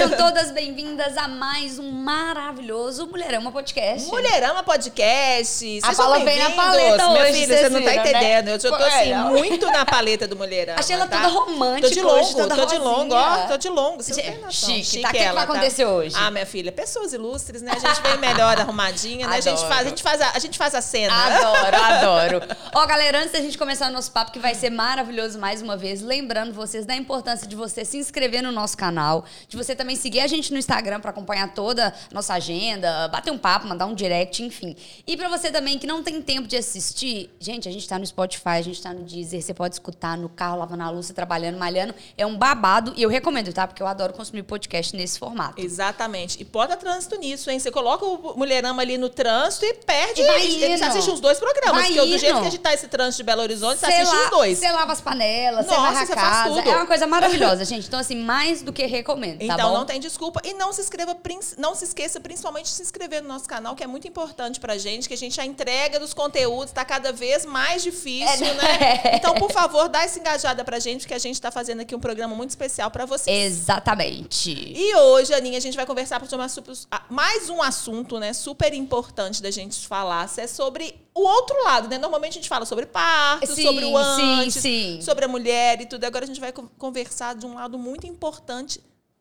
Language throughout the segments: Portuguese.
Sejam todas bem-vindas a mais um maravilhoso Mulherama Podcast. Mulherama Podcast. A Paula vem na paleta Minha hoje, filha, você não tá né? entendendo. Eu já tô assim, É, muito na paleta do Mulherama. Achei ela tá? toda romântica Tô de longo, hoje, toda tô de longo, ó. Tô de longo. Você não tem noção. chique, tá? O que vai acontecer hoje? Ah, minha filha, pessoas ilustres, né? A gente vem melhor arrumadinha, né? A gente, faz, a, gente faz a, a gente faz a cena. Adoro, adoro. Ó, galera, antes da gente começar o nosso papo, que vai ser maravilhoso mais uma vez, lembrando vocês da importância de você se inscrever no nosso canal, de você também seguir a gente no Instagram para acompanhar toda a nossa agenda, bater um papo, mandar um direct, enfim. E para você também que não tem tempo de assistir, gente, a gente tá no Spotify, a gente tá no Deezer, você pode escutar no carro, lavando a louça, trabalhando, malhando. É um babado e eu recomendo, tá? Porque eu adoro consumir podcast nesse formato. Exatamente. E bota trânsito nisso, hein? Você coloca o Mulherama ali no trânsito e perde. E vai Você assiste os dois programas. Vai porque do jeito que a gente tá esse trânsito de Belo Horizonte, você Você assiste la- os dois. Você lava as panelas, você varre a faz casa. tudo. É uma coisa maravilhosa, gente. Então, assim, mais do que recomendo, tá Então bom? Não tem desculpa. E não se inscreva, não se esqueça principalmente de se inscrever no nosso canal, que é muito importante pra gente, que a gente a entrega dos conteúdos tá cada vez mais difícil, É, né? Então, por favor, dá essa engajada pra gente, que a gente tá fazendo aqui um programa muito especial pra vocês. Exatamente. E hoje, Aninha, a gente vai conversar sobre ah, mais um assunto, né, super importante da gente falar, é sobre o outro lado, né? Normalmente a gente fala sobre parto, Sim, sobre o sim, antes, sim. sobre a mulher e tudo. Agora a gente vai con- conversar de um lado muito importante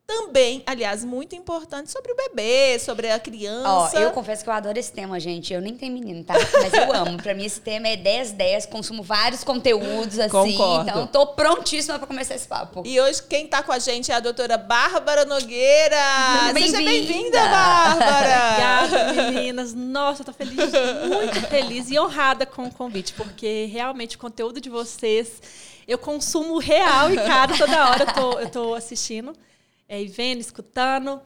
também, aliás, muito importante sobre o bebê, sobre a Ó, criança. eu confesso que eu adoro esse tema, gente. Eu nem tenho menino, tá? Mas eu amo. Pra mim, esse tema é 10-10. Consumo vários conteúdos, assim. Concordo. Então, tô prontíssima pra começar esse papo. E hoje quem tá com a gente é a doutora Bárbara Nogueira. Seja Bem-vinda. bem-vinda, Bárbara. Obrigada, meninas. Nossa, eu tô feliz, muito feliz e honrada com o convite, porque realmente o conteúdo de vocês eu consumo real e caro toda hora. Eu tô, eu tô assistindo, é, e vendo, escutando.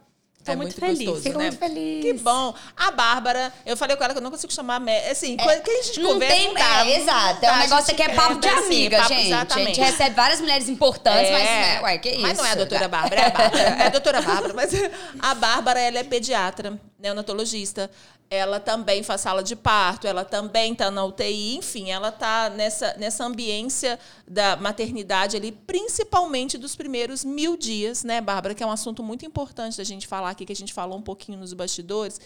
Tô É muito, muito feliz. gostoso, Fico né? muito feliz. Que bom. A Bárbara, eu falei com ela que eu não consigo chamar. Assim, coisa que a gente Não conversa. tem, não dá, é, exato. É um A negócio gente que é papo de assim, amiga, papo- gente. A Exatamente. gente recebe várias mulheres importantes, mas, É. né, ué, que isso? Mas não é a doutora Bárbara, é a Bárbara. É a doutora Bárbara, mas a Bárbara, ela é pediatra, neonatologista. Ela também faz sala de parto, ela também está na UTI, enfim, ela está nessa, nessa ambiência da maternidade ali, principalmente dos primeiros mil dias, né, Bárbara? Que é um assunto muito importante da gente falar aqui, que a gente falou um pouquinho nos bastidores,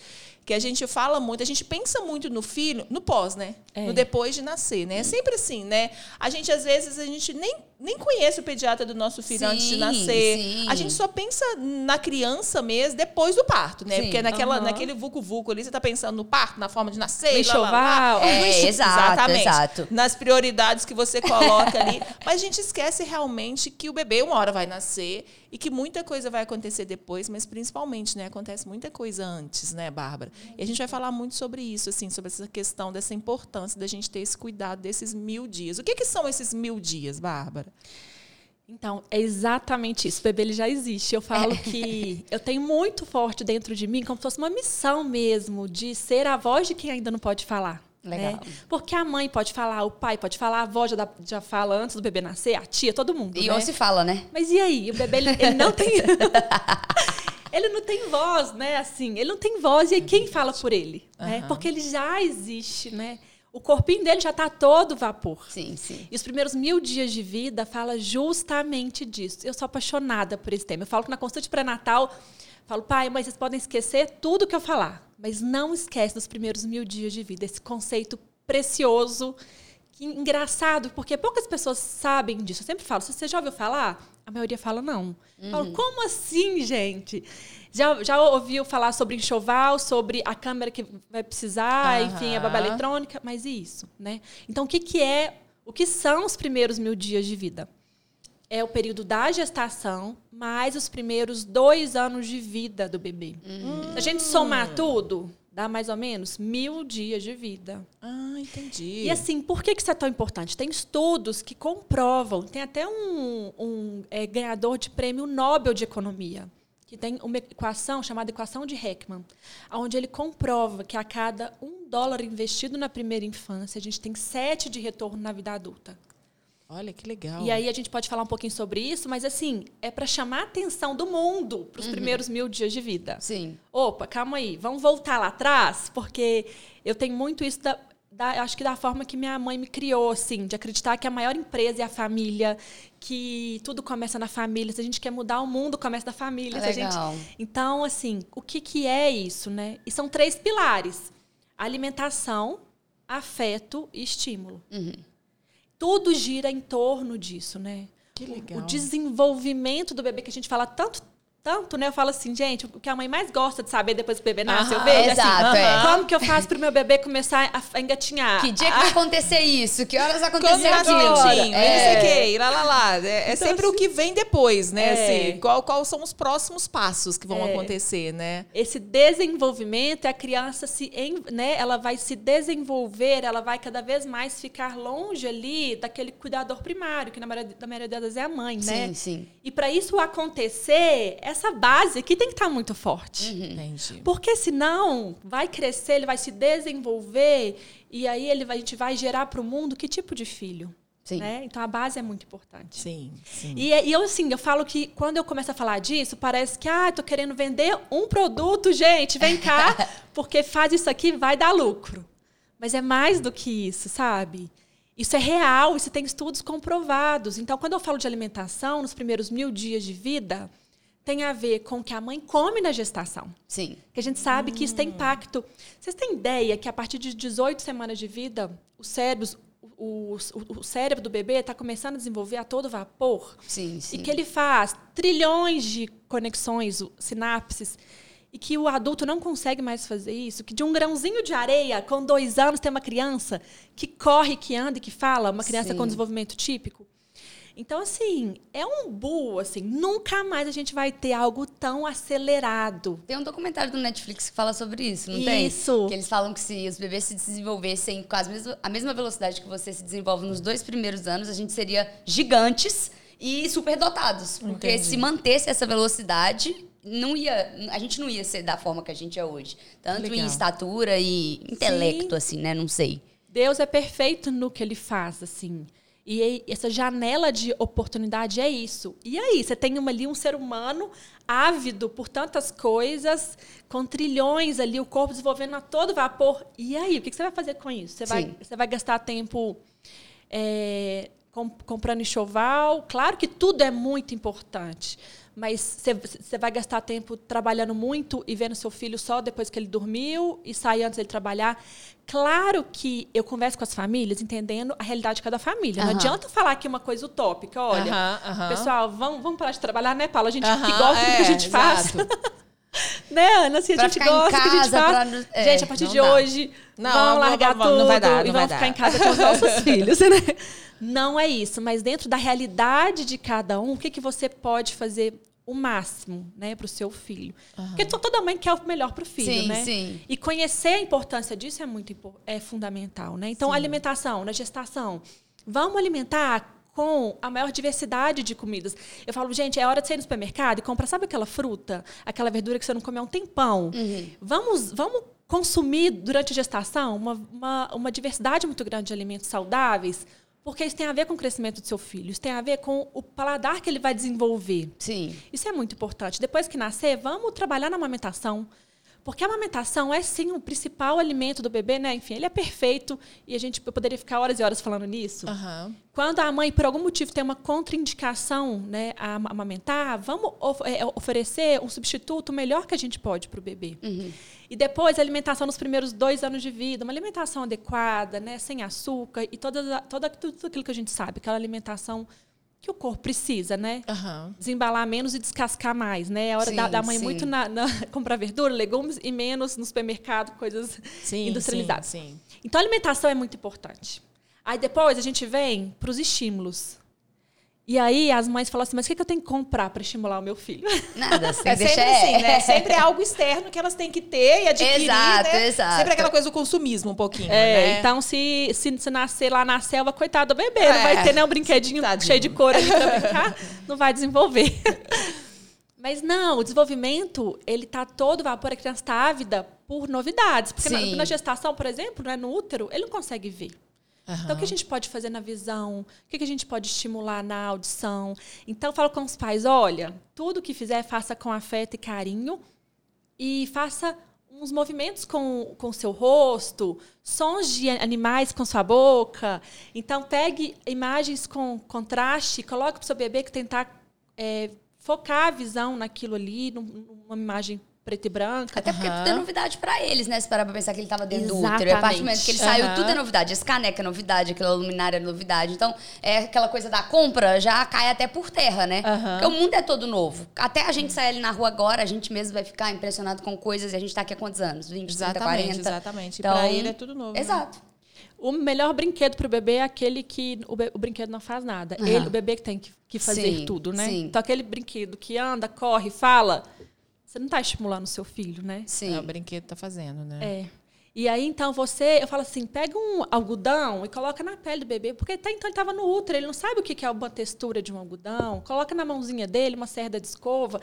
que a gente fala muito, a gente pensa muito no filho, no pós, né? É. No depois de nascer, né? É sempre assim, né? A gente, às vezes, a gente nem, nem conhece o pediatra do nosso filho Sim, antes de nascer. sim. A gente só pensa na criança mesmo depois do parto, né? Sim, Porque naquela, aham. naquele vucu-vucu ali, você tá pensando no parto, na forma de nascer, No enxoval. É, exato, Exatamente. exato. Nas prioridades que você coloca ali. Mas a gente esquece realmente que o bebê uma hora vai nascer e que muita coisa vai acontecer depois, mas principalmente, né? Acontece muita coisa antes, né, Bárbara? E a gente vai falar muito sobre isso, assim, sobre essa questão dessa importância da gente ter esse cuidado desses mil dias. O que, que são esses mil dias, Bárbara? Então, é exatamente isso. O bebê ele já existe. Eu falo É. que eu tenho muito forte dentro de mim, como se fosse uma missão mesmo, de ser a voz de quem ainda não pode falar. Legal. né? Porque a mãe pode falar, o pai pode falar, a avó já, dá- já fala antes do bebê nascer, a tia, todo mundo. E né? hoje se fala, né? Mas e aí? O bebê, ele, ele não tem. ele não tem voz, né? Assim, ele não tem voz. E aí quem fala por ele? Né? Aham. Porque ele já existe, né? O corpinho dele já está todo vapor. Sim, sim. E os primeiros mil dias de vida fala justamente disso. Eu sou apaixonada por esse tema. Eu falo que na consulta pré-natal, falo, pai, mãe, vocês podem esquecer tudo que eu falar, mas não esquece dos primeiros mil dias de vida, esse conceito precioso, que engraçado, porque poucas pessoas sabem disso. Eu sempre falo, se você já ouviu falar, a maioria fala não. Eu Falo, como assim, gente? Já, já ouviu falar sobre enxoval, sobre a câmera que vai precisar, enfim, a babá eletrônica, mas e isso, né? Então, o que, que é, o que são os primeiros mil dias de vida? É o período da gestação, mais os primeiros dois anos de vida do bebê. Se a gente somar tudo, dá mais ou menos mil dias de vida. Ah, entendi. E assim, por que que isso é tão importante? Tem estudos que comprovam, tem até um, um, é, ganhador de prêmio Nobel de Economia, que tem uma equação chamada equação de Heckman, onde ele comprova que a cada um dólar investido na primeira infância, a gente tem sete de retorno na vida adulta. Olha que legal. E aí a gente pode falar um pouquinho sobre isso, mas assim, é para chamar a atenção do mundo para os primeiros mil dias de vida. Sim. Opa, calma aí, vamos voltar lá atrás, porque eu tenho muito isso da, da, acho que da forma que minha mãe me criou, assim, de acreditar que a maior empresa é a família, que tudo começa na família. Se a gente quer mudar o mundo, começa na família. A Legal. gente... Então, assim, o que, que é isso, né? E são três pilares: alimentação, afeto e estímulo. Tudo gira em torno disso, né? Que O- legal. O desenvolvimento do bebê que a gente fala tanto, tanto, né? Eu falo assim, gente, o que a mãe mais gosta de saber depois que o bebê nasce, eu Aham, vejo exato, assim, é. como que eu faço pro meu bebê começar a, engatinhar? Que dia que vai acontecer isso? Que horas vai Como acontecer nasce aquilo? É. não sei o quê, lá, lá, lá. É, é Então, sempre o que vem depois, né? É. Assim, qual, quais são os próximos passos que vão É. acontecer, né? Esse desenvolvimento, a criança se, né, ela vai se desenvolver, ela vai cada vez mais ficar longe ali daquele cuidador primário, que na maioria, na maioria das vezes é a mãe, né? Sim, sim. E para isso acontecer, essa base aqui tem que estar muito forte. Entendi. Porque senão vai crescer, ele vai se desenvolver e aí ele vai, a gente vai gerar para o mundo que tipo de filho? Sim. né? Então a base é muito importante. Sim, sim. E, e eu, assim, eu falo que quando eu começo a falar disso, parece que, ah, tô querendo vender um produto, gente, vem cá, porque faz isso aqui, vai dar lucro. Mas é mais do que isso, sabe? Isso é real, isso tem estudos comprovados. Então, quando eu falo de alimentação, nos primeiros mil dias de vida, tem a ver com o que a mãe come na gestação. Sim. Que a gente sabe que isso tem impacto. Vocês têm ideia que a partir de 18 semanas de vida, os cérebros, o, o- o cérebro do bebê está começando a desenvolver a todo vapor? Sim, sim. E que ele faz trilhões de conexões, sinapses, e que o adulto não consegue mais fazer isso, que de um grãozinho de areia, com dois anos, tem uma criança que corre, que anda e que fala, uma criança Sim. com desenvolvimento típico. Então, assim, é um bu, assim, nunca mais a gente vai ter algo tão acelerado. Tem um documentário do Netflix que fala sobre isso, não tem? Isso. Que eles falam que se os bebês se desenvolvessem com as a mesma velocidade que você se desenvolve nos dois primeiros anos, a gente seria gigantes e superdotados. Porque Entendi. se mantesse essa velocidade, não ia, a gente não ia ser da forma que a gente é hoje. Tanto Legal. em estatura e intelecto, assim, né? Não sei. Deus é perfeito no que ele faz, assim. E essa janela de oportunidade é isso. E aí, você tem uma, ali um ser humano ávido por tantas coisas, com trilhões ali, o corpo desenvolvendo a todo vapor. E aí, o que você vai fazer com isso? Você, vai, você vai gastar tempo é, com- comprando enxoval? Claro que tudo é muito importante. Mas você- vai gastar tempo trabalhando muito e vendo seu filho só depois que ele dormiu e sair antes dele trabalhar. Claro que eu converso com as famílias entendendo a realidade de cada família. Não Aham. adianta falar aqui uma coisa utópica. Olha, Aham, aham. pessoal, vamos, vamos parar de trabalhar, né, Paula? A gente que gosta do que a é, gente faz. Né, Ana? Assim, a gente gosta do que a gente casa, pra não- é, gente, a partir de dá. hoje, Não, vamos, largar vamos, não tudo vai dar, não e vamos ficar dar. em casa com os nossos filhos, né? Não é isso, mas dentro da realidade de cada um, o que, que você pode fazer o máximo, né, para o seu filho? Porque to- toda mãe quer o melhor para o filho, Sim, né? sim. E conhecer a importância disso é muito é fundamental, né? Então, alimentação, na gestação, vamos alimentar com a maior diversidade de comidas. Eu falo, gente, é hora de você ir no supermercado e comprar, sabe aquela fruta, aquela verdura que você não comeu há um tempão? Vamos, vamos consumir durante a gestação uma, uma, uma diversidade muito grande de alimentos saudáveis, porque isso tem a ver com o crescimento do seu filho, isso tem a ver com o paladar que ele vai desenvolver. Sim. Isso é muito importante. Depois que nascer, vamos trabalhar na amamentação. Porque a amamentação é, sim, o principal alimento do bebê, né? Enfim, ele é perfeito e a gente poderia ficar horas e horas falando nisso. Aham. Quando a mãe, por algum motivo, tem uma contraindicação né, a ama- amamentar, vamos of- é, oferecer um substituto melhor que a gente pode para o bebê. E depois, a alimentação nos primeiros dois anos de vida, uma alimentação adequada, né, sem açúcar e toda, toda, tudo aquilo que a gente sabe, aquela alimentação que o corpo precisa, né? Aham. desembalar menos e descascar mais, né? É hora da, Sim, da mãe sim. muito na, na- comprar verdura, legumes e menos no supermercado, coisas Sim, industrializadas. Sim, sim. Então, a alimentação é muito importante. Aí depois a gente vem para os estímulos. E aí as mães falam assim, mas o que, que eu tenho que comprar para estimular o meu filho? Nada, É deixa sempre assim, né? Sempre é algo externo que elas têm que ter e adquirir, Exato, né? exato. Sempre aquela coisa do consumismo um pouquinho, É, né? então se, se, se nascer lá na selva, coitado do bebê, não É. vai ter né, um brinquedinho Tadinho. cheio de cor ali para brincar, não vai desenvolver. Mas não, o desenvolvimento, ele tá todo vapor, a criança está ávida por novidades. Porque na, na gestação, por exemplo, né, no útero, ele não consegue ver. Aham. Então, o que a gente pode fazer na visão? O que a gente pode estimular na audição? Então, eu falo com os pais: olha, tudo que fizer, faça com afeto e carinho e faça uns movimentos com o seu rosto, sons de animais com sua boca. Então, pegue imagens com contraste, coloque para o seu bebê que tentar é, focar a visão naquilo ali, numa imagem preta e branca. Até porque uhum. tudo é novidade para eles, né? Se parar pra pensar que ele tava dentro Exatamente. do útero. E a partir do momento que ele uhum. saiu, tudo é novidade. Esse caneca é novidade, aquela luminária é novidade. Então, é aquela coisa da compra já cai até por terra, né? Uhum. Porque o mundo é todo novo. Até a gente sair ali na rua agora, a gente mesmo vai ficar impressionado com coisas e a gente tá aqui há quantos anos? 20, exatamente, 30, 40? Exatamente. Então, pra ele é tudo novo. Né? Exato. Né? O melhor brinquedo para o bebê é aquele que o, o brinquedo não faz nada. Ele, o bebê que tem que, que fazer sim, tudo, né? Sim. Então, aquele brinquedo que anda, corre, fala, você não está estimulando o seu filho, né? Sim. É, o brinquedo está fazendo, né? É. E aí, então, você, eu falo assim, pega um algodão e coloca na pele do bebê, porque até então ele estava no útero, ele não sabe o que é uma textura de um algodão. Coloca na mãozinha dele uma cerda de escova.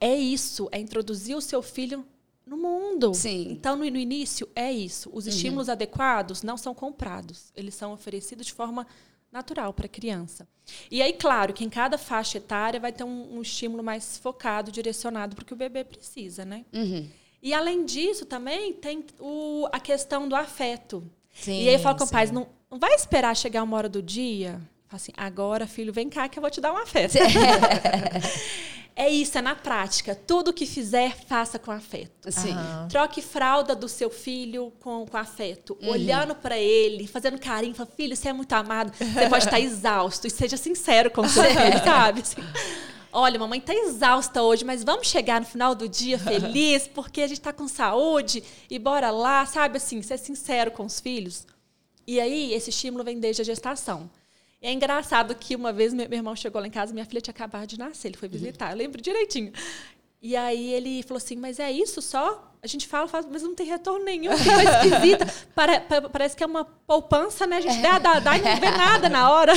É isso, é introduzir o seu filho no mundo. Sim. Então, no, no início, é isso. Os uhum. estímulos uhum. adequados não são comprados. Eles são oferecidos de forma natural para a criança. E aí, claro, que em cada faixa etária vai ter um, um estímulo mais focado, direcionado para o que o bebê precisa, né? Uhum. E além disso, também tem o, a questão do afeto. Sim, e aí eu falo com o pai, não, não vai esperar chegar uma hora do dia. Fala assim, agora, filho, vem cá que eu vou te dar um afeto. É isso, é na prática. Tudo que fizer, faça com afeto. Sim. Uhum. Troque fralda do seu filho com, com afeto. Uhum. Olhando para ele, fazendo carinho. Fala, filho, você é muito amado. Você pode estar exausto. E seja sincero com seu filho, sabe? Assim, Olha, mamãe está exausta hoje, mas vamos chegar no final do dia feliz, porque a gente está com saúde e bora lá, sabe? Assim, ser sincero com os filhos. E aí, esse estímulo vem desde a gestação. E é engraçado que uma vez meu irmão chegou lá em casa, minha filha tinha acabado de nascer, ele foi visitar, eu lembro direitinho. E aí ele falou assim, mas é isso só? A gente fala, fala mas não tem retorno nenhum, que coisa esquisita. parece que é uma poupança, né? A gente dá, dá, dá e não vê nada na hora.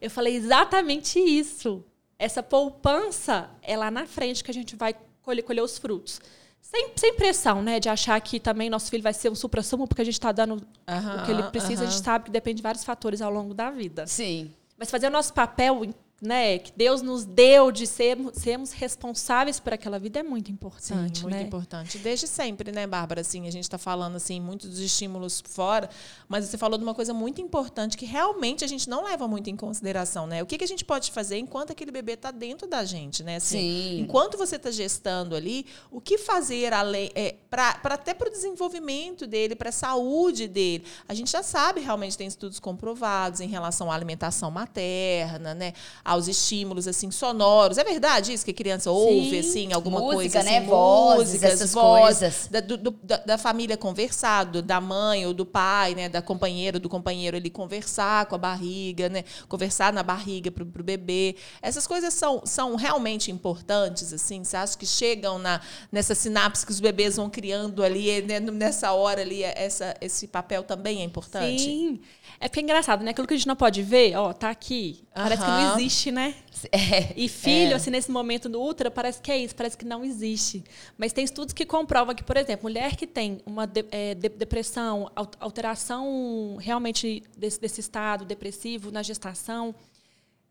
Eu falei, exatamente isso. Essa poupança é lá na frente que a gente vai colher, colher os frutos. Sem, sem pressão, né? De achar que também nosso filho vai ser um supra-sumo porque a gente está dando uhum, o que ele precisa. Uhum. A gente sabe que depende de vários fatores ao longo da vida. Sim. Mas fazer o nosso papel né, que Deus nos deu de sermos, sermos responsáveis por aquela vida é muito importante. Sim, muito né? importante. Desde sempre, né, Bárbara? Assim, a gente está falando assim, muitos dos estímulos fora, mas você falou de uma coisa muito importante que realmente a gente não leva muito em consideração, né? O que, que a gente pode fazer enquanto aquele bebê está dentro da gente, né? Assim, Sim. Enquanto você está gestando ali, o que fazer além, é, para até para o desenvolvimento dele, para a saúde dele. A gente já sabe, realmente tem estudos comprovados em relação à alimentação materna, né? Aos estímulos assim sonoros. É verdade isso que a criança ouve assim alguma música, coisa né? assim, vozes, músicas, essas vozes coisas. Da, do, da, da, família conversado, da mãe ou do pai, né, da companheira do companheiro ele conversar com a barriga, né, conversar na barriga para o bebê. Essas coisas são, são realmente importantes assim. Você acha que chegam na nessa sinapse que os bebês vão criando ali né, nessa hora ali essa esse papel também é importante. Sim. É porque é engraçado, né? Aquilo que a gente não pode ver, ó, tá aqui. Parece que não existe, né? É, e filho, é. assim, nesse momento do útero, parece que é isso, parece que não existe. Mas tem estudos que comprovam que, por exemplo, mulher que tem uma de, é, de, depressão, alteração realmente desse, desse estado depressivo na gestação,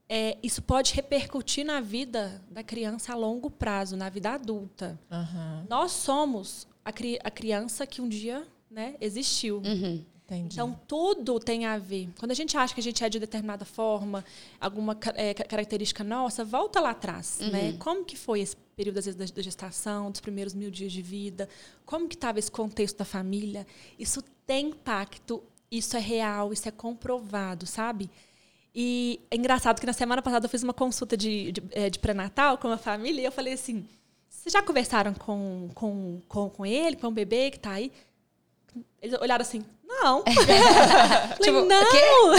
é, isso pode repercutir na vida da criança a longo prazo, na vida adulta. Uhum. Nós somos a, cri, a criança que um dia né, existiu. Uhum. Entendi. Então, tudo tem a ver. Quando a gente acha que a gente é de determinada forma, alguma é, característica nossa, volta lá atrás. Uhum. Né? Como que foi esse período, às vezes, da, gestação, dos primeiros mil dias de vida? Como que estava esse contexto da família? Isso tem impacto, isso é real, isso é comprovado, sabe? E é engraçado que na semana passada eu fiz uma consulta de, de, é, de pré-natal com a família e eu falei assim, vocês já conversaram com, com, com, com ele, com o bebê que está aí? Eles olharam assim, não. tipo, não.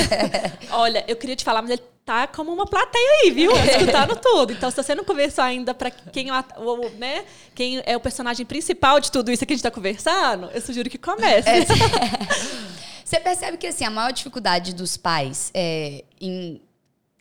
Olha, eu queria te falar, mas ele tá como uma plateia aí, viu? Escutando tudo. Então, se você não conversou ainda para quem, o, né, quem é o personagem principal de tudo isso que a gente está conversando, eu sugiro que comece. É, você percebe que assim, a maior dificuldade dos pais é, em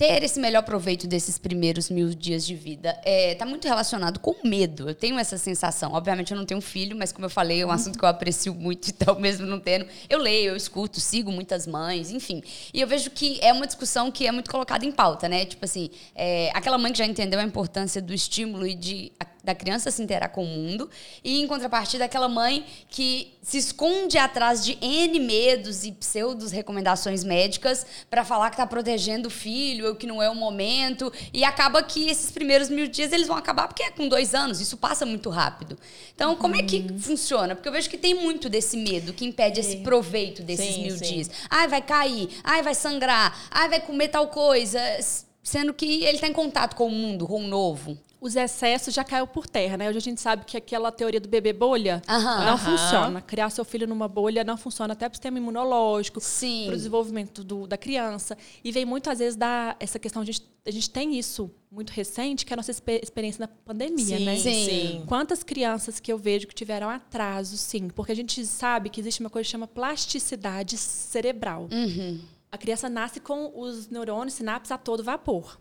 ter esse melhor proveito desses primeiros mil dias de vida está é, tá muito relacionado com medo. Eu tenho essa sensação. Obviamente, eu não tenho filho, mas como eu falei, é um assunto que eu aprecio muito, então, mesmo não tendo. Eu leio, eu escuto, sigo muitas mães, enfim. E eu vejo que é uma discussão que é muito colocada em pauta, né? Tipo assim, é, aquela mãe que já entendeu a importância do estímulo e de da criança se interar com o mundo. E, em contrapartida, aquela mãe que se esconde atrás de N medos e pseudos recomendações médicas para falar que está protegendo o filho, ou que não é o momento. E acaba que esses primeiros mil dias eles vão acabar porque é com dois anos, isso passa muito rápido. Então, como é que uhum. funciona? Porque eu vejo que tem muito desse medo que impede esse proveito desses sim, mil sim. dias. Ai, vai cair, ai, vai sangrar, ai, vai comer tal coisa. Sendo que ele está em contato com o mundo, com o novo os excessos já caiu por terra, né? Hoje a gente sabe que aquela teoria do bebê bolha não funciona. Criar seu filho numa bolha não funciona até para o sistema imunológico, para o desenvolvimento do, da criança. E vem muito, às vezes, da essa questão, a gente, a gente tem isso muito recente, que é a nossa experiência na pandemia, sim, né? Sim. sim. Quantas crianças que eu vejo que tiveram atraso, sim. Porque a gente sabe que existe uma coisa que chama plasticidade cerebral. Uhum. A criança nasce com os neurônios, sinapses a todo vapor.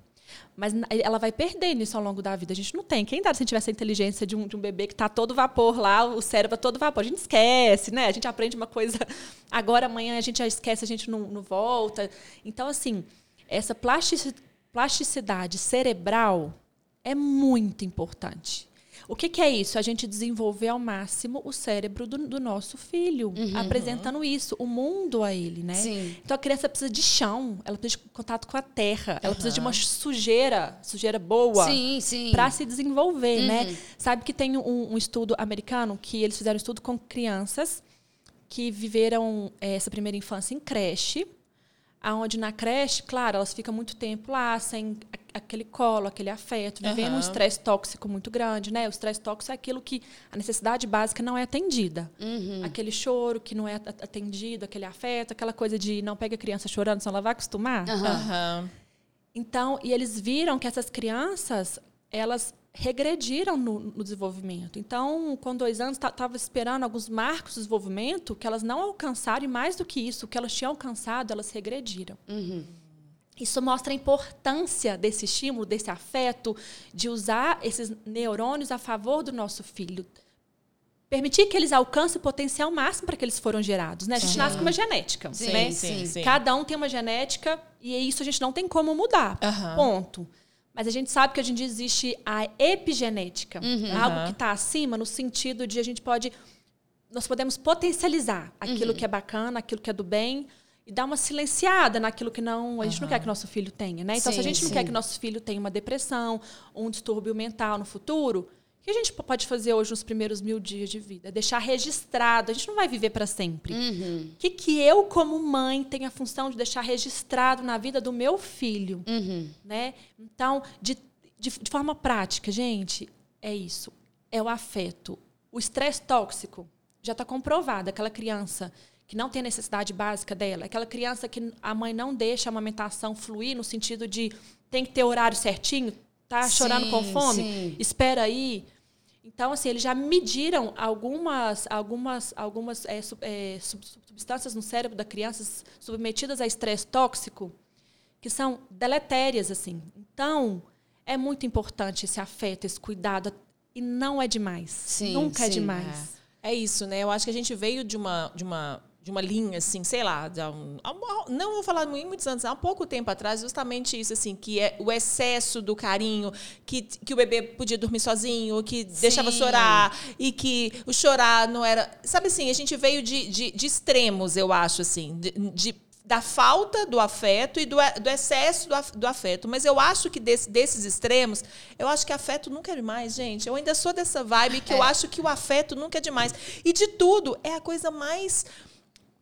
Mas ela vai perdendo isso ao longo da vida. A gente não tem. Quem dá se tivesse a inteligência de um, de um bebê que está todo vapor lá, o cérebro todo vapor? A gente esquece, né? A gente aprende uma coisa agora, amanhã a gente já esquece, a gente não, não volta. Então, assim, essa plasticidade cerebral é muito importante. O que, que, é isso? A gente desenvolver ao máximo o cérebro do, do nosso filho, uhum. apresentando isso, o mundo a ele, né? Sim. Então a criança precisa de chão, ela precisa de contato com a terra, ela uhum. precisa de uma sujeira, sujeira boa, para se desenvolver, né? uhum. né? Sabe que tem um, um, estudo americano que eles fizeram um estudo com crianças que viveram é, essa primeira infância em creche aonde na creche, claro, elas ficam muito tempo lá, sem aquele colo, aquele afeto, vivendo uhum. um estresse tóxico muito grande, né? O estresse tóxico é aquilo que a necessidade básica não é atendida. Uhum. Aquele choro que não é atendido, aquele afeto, aquela coisa de não pega a criança chorando, senão ela vai acostumar. Uhum. Então, e eles viram que essas crianças, elas regrediram no, no, desenvolvimento. Então, com dois anos, estava esperando alguns marcos de desenvolvimento que elas não alcançaram, e mais do que isso, o que elas tinham alcançado, elas regrediram. Uhum. Isso mostra a importância desse estímulo, desse afeto, de usar esses neurônios a favor do nosso filho. Permitir que eles alcancem o potencial máximo para que eles foram gerados. Né? A gente nasce com uma genética. Sim, né? sim, sim. Cada um tem uma genética e isso a gente não tem como mudar. Uhum. Ponto. Mas a gente sabe que hoje em dia existe a epigenética, uhum. algo que está acima no sentido de a gente pode nós podemos potencializar aquilo uhum. que é bacana, aquilo que é do bem e dar uma silenciada naquilo que não a gente uhum. não quer que nosso filho tenha, né? Então sim, se a gente não sim. quer que nosso filho tenha uma depressão, um distúrbio mental no futuro, o que a gente pode fazer hoje nos primeiros mil dias de vida? Deixar registrado. A gente não vai viver para sempre. Uhum. O que, que eu, como mãe, tenho a função de deixar registrado na vida do meu filho? Uhum. Né? Então, de, de, de forma prática, gente, é isso. É o afeto. O estresse tóxico já está comprovado. Aquela criança que não tem a necessidade básica dela, aquela criança que a mãe não deixa a amamentação fluir no sentido de tem que ter horário certinho, tá chorando com fome, sim. espera aí. Então, assim, eles já mediram algumas, algumas, algumas é, é, substâncias no cérebro da criança submetidas a estresse tóxico que são deletérias, assim. Então, é muito importante esse afeto, esse cuidado. E não é demais. Sim, Nunca sim, é demais. É. é isso, né? Eu acho que a gente veio de uma, de uma de uma linha, assim, sei lá, um, não vou falar muito, muitos anos, há pouco tempo atrás, justamente isso, assim, que é o excesso do carinho, que, que o bebê podia dormir sozinho, que Sim. deixava chorar, e que o chorar não era. Sabe assim, a gente veio de, de, de extremos, eu acho, assim, de, de da falta do afeto e do, do excesso do, do, afeto. Mas eu acho que desse, desses extremos, eu acho que afeto nunca é demais, gente. Eu ainda sou dessa vibe que é. eu acho que o afeto nunca é demais. E de tudo, é a coisa mais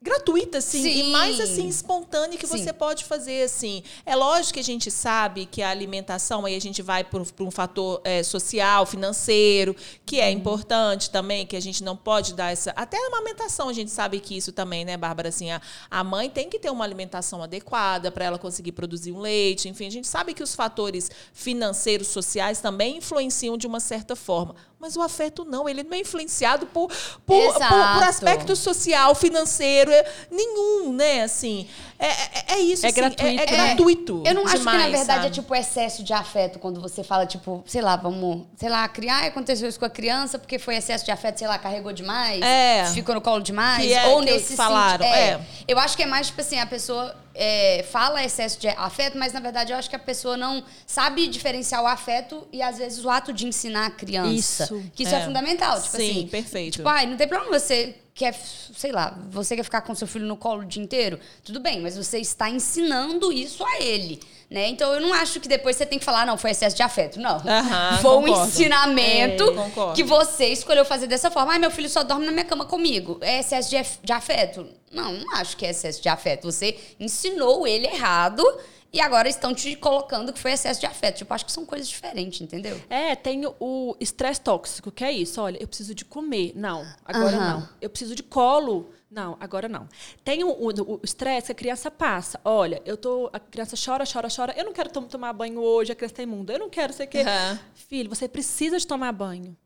gratuita, assim, Sim. e mais assim, espontânea que Sim. você pode fazer, assim. É lógico que a gente sabe que a alimentação, aí a gente vai para um fator é, social, financeiro, que é hum. importante também, que a gente não pode dar essa. Até a amamentação, a gente sabe que isso também, né, Bárbara? Assim, a, a mãe tem que ter uma alimentação adequada para ela conseguir produzir um leite, enfim, a gente sabe que os fatores financeiros, sociais também influenciam de uma certa forma. Mas o afeto não, ele não é influenciado por, por, por, por aspecto social, financeiro, é, nenhum, né? Assim, é, é, é isso. É assim, gratuito. É, é gratuito. Eu não demais, acho que, na verdade, sabe? é tipo excesso de afeto quando você fala, tipo, sei lá, vamos, sei lá, criar, aconteceu isso com a criança porque foi excesso de afeto, sei lá, carregou demais, é. ficou no colo demais, é, ou que nesse falaram. É. Eu acho que é mais, tipo assim, a pessoa é, fala excesso de afeto, mas na verdade eu acho que a pessoa não sabe diferenciar o afeto e às vezes o ato de ensinar a criança. Isso. Que isso é, É. fundamental. Tipo Sim, assim, perfeito. Tipo, ai, não tem problema você quer, sei lá, você quer ficar com seu filho no colo o dia inteiro? Tudo bem, mas você está ensinando isso a ele. Né? Então eu não acho que depois você tem que falar, não, foi excesso de afeto. Não. Aham, foi um concordo. ensinamento É, que você escolheu fazer dessa forma. Ai, meu filho só dorme na minha cama comigo. É excesso de afeto? Não, não acho que é excesso de afeto. Você ensinou ele errado e agora estão te colocando que foi excesso de afeto. Tipo, acho que são coisas diferentes, entendeu? É, tem o estresse tóxico, que é isso. Olha, eu preciso de comer. Não, agora Aham. não. Eu preciso de colo. Não, agora não. Tem o estresse que a criança passa. Olha, eu tô. A criança chora, chora, chora. Eu não quero tom- tomar banho hoje, a criança tá imunda. Eu não quero sei o quê. Aham. Filho, você precisa de tomar banho.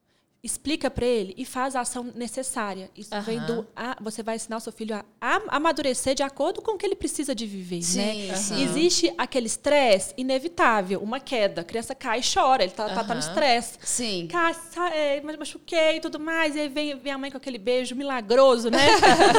Explica para ele e faz a ação necessária. Isso vem Aham. do. a- você vai ensinar o seu filho a, a amadurecer de acordo com o que ele precisa de viver. Sim, né? sim. Existe aquele estresse inevitável, uma queda. A criança cai e chora, ele tá, tá, tá no estresse. Sim. Sa- é, mas machuquei e tudo mais. E aí vem, vem a mãe com aquele beijo milagroso, né?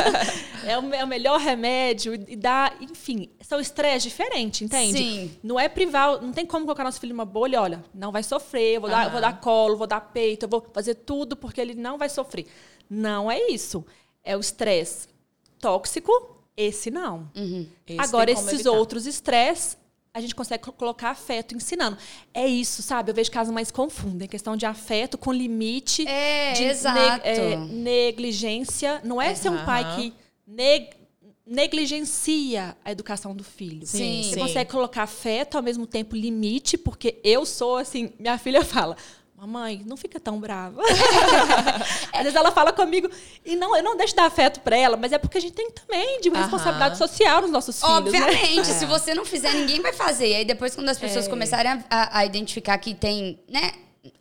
é, o, é o melhor remédio. E dá, enfim, são estresses diferentes, entende? Sim. Não é privar, não tem como colocar nosso filho numa bolha, olha, não vai sofrer, eu vou, dar, eu vou dar colo, vou dar peito, eu vou fazer tudo porque ele não vai sofrer. Não é isso. É o estresse tóxico, esse não. Esse Agora, esses evitar. outros estresses, a gente consegue co- colocar afeto ensinando. É isso, sabe? Eu vejo que as mães confundem questão de afeto com limite. É, de exato. é, negligência. Não é ser um pai que neg- negligencia a educação do filho. Sim, Você sim. consegue colocar afeto, ao mesmo tempo limite, porque eu sou assim, minha filha fala. Mamãe, não fica tão brava. Às vezes ela fala comigo e não, eu não deixo de dar afeto pra ela, mas é porque a gente tem também de uma Aham. responsabilidade social nos nossos filhos, né? Obviamente, se você não fizer, ninguém vai fazer. E aí depois, quando as pessoas É. começarem a, a- a identificar que tem, né,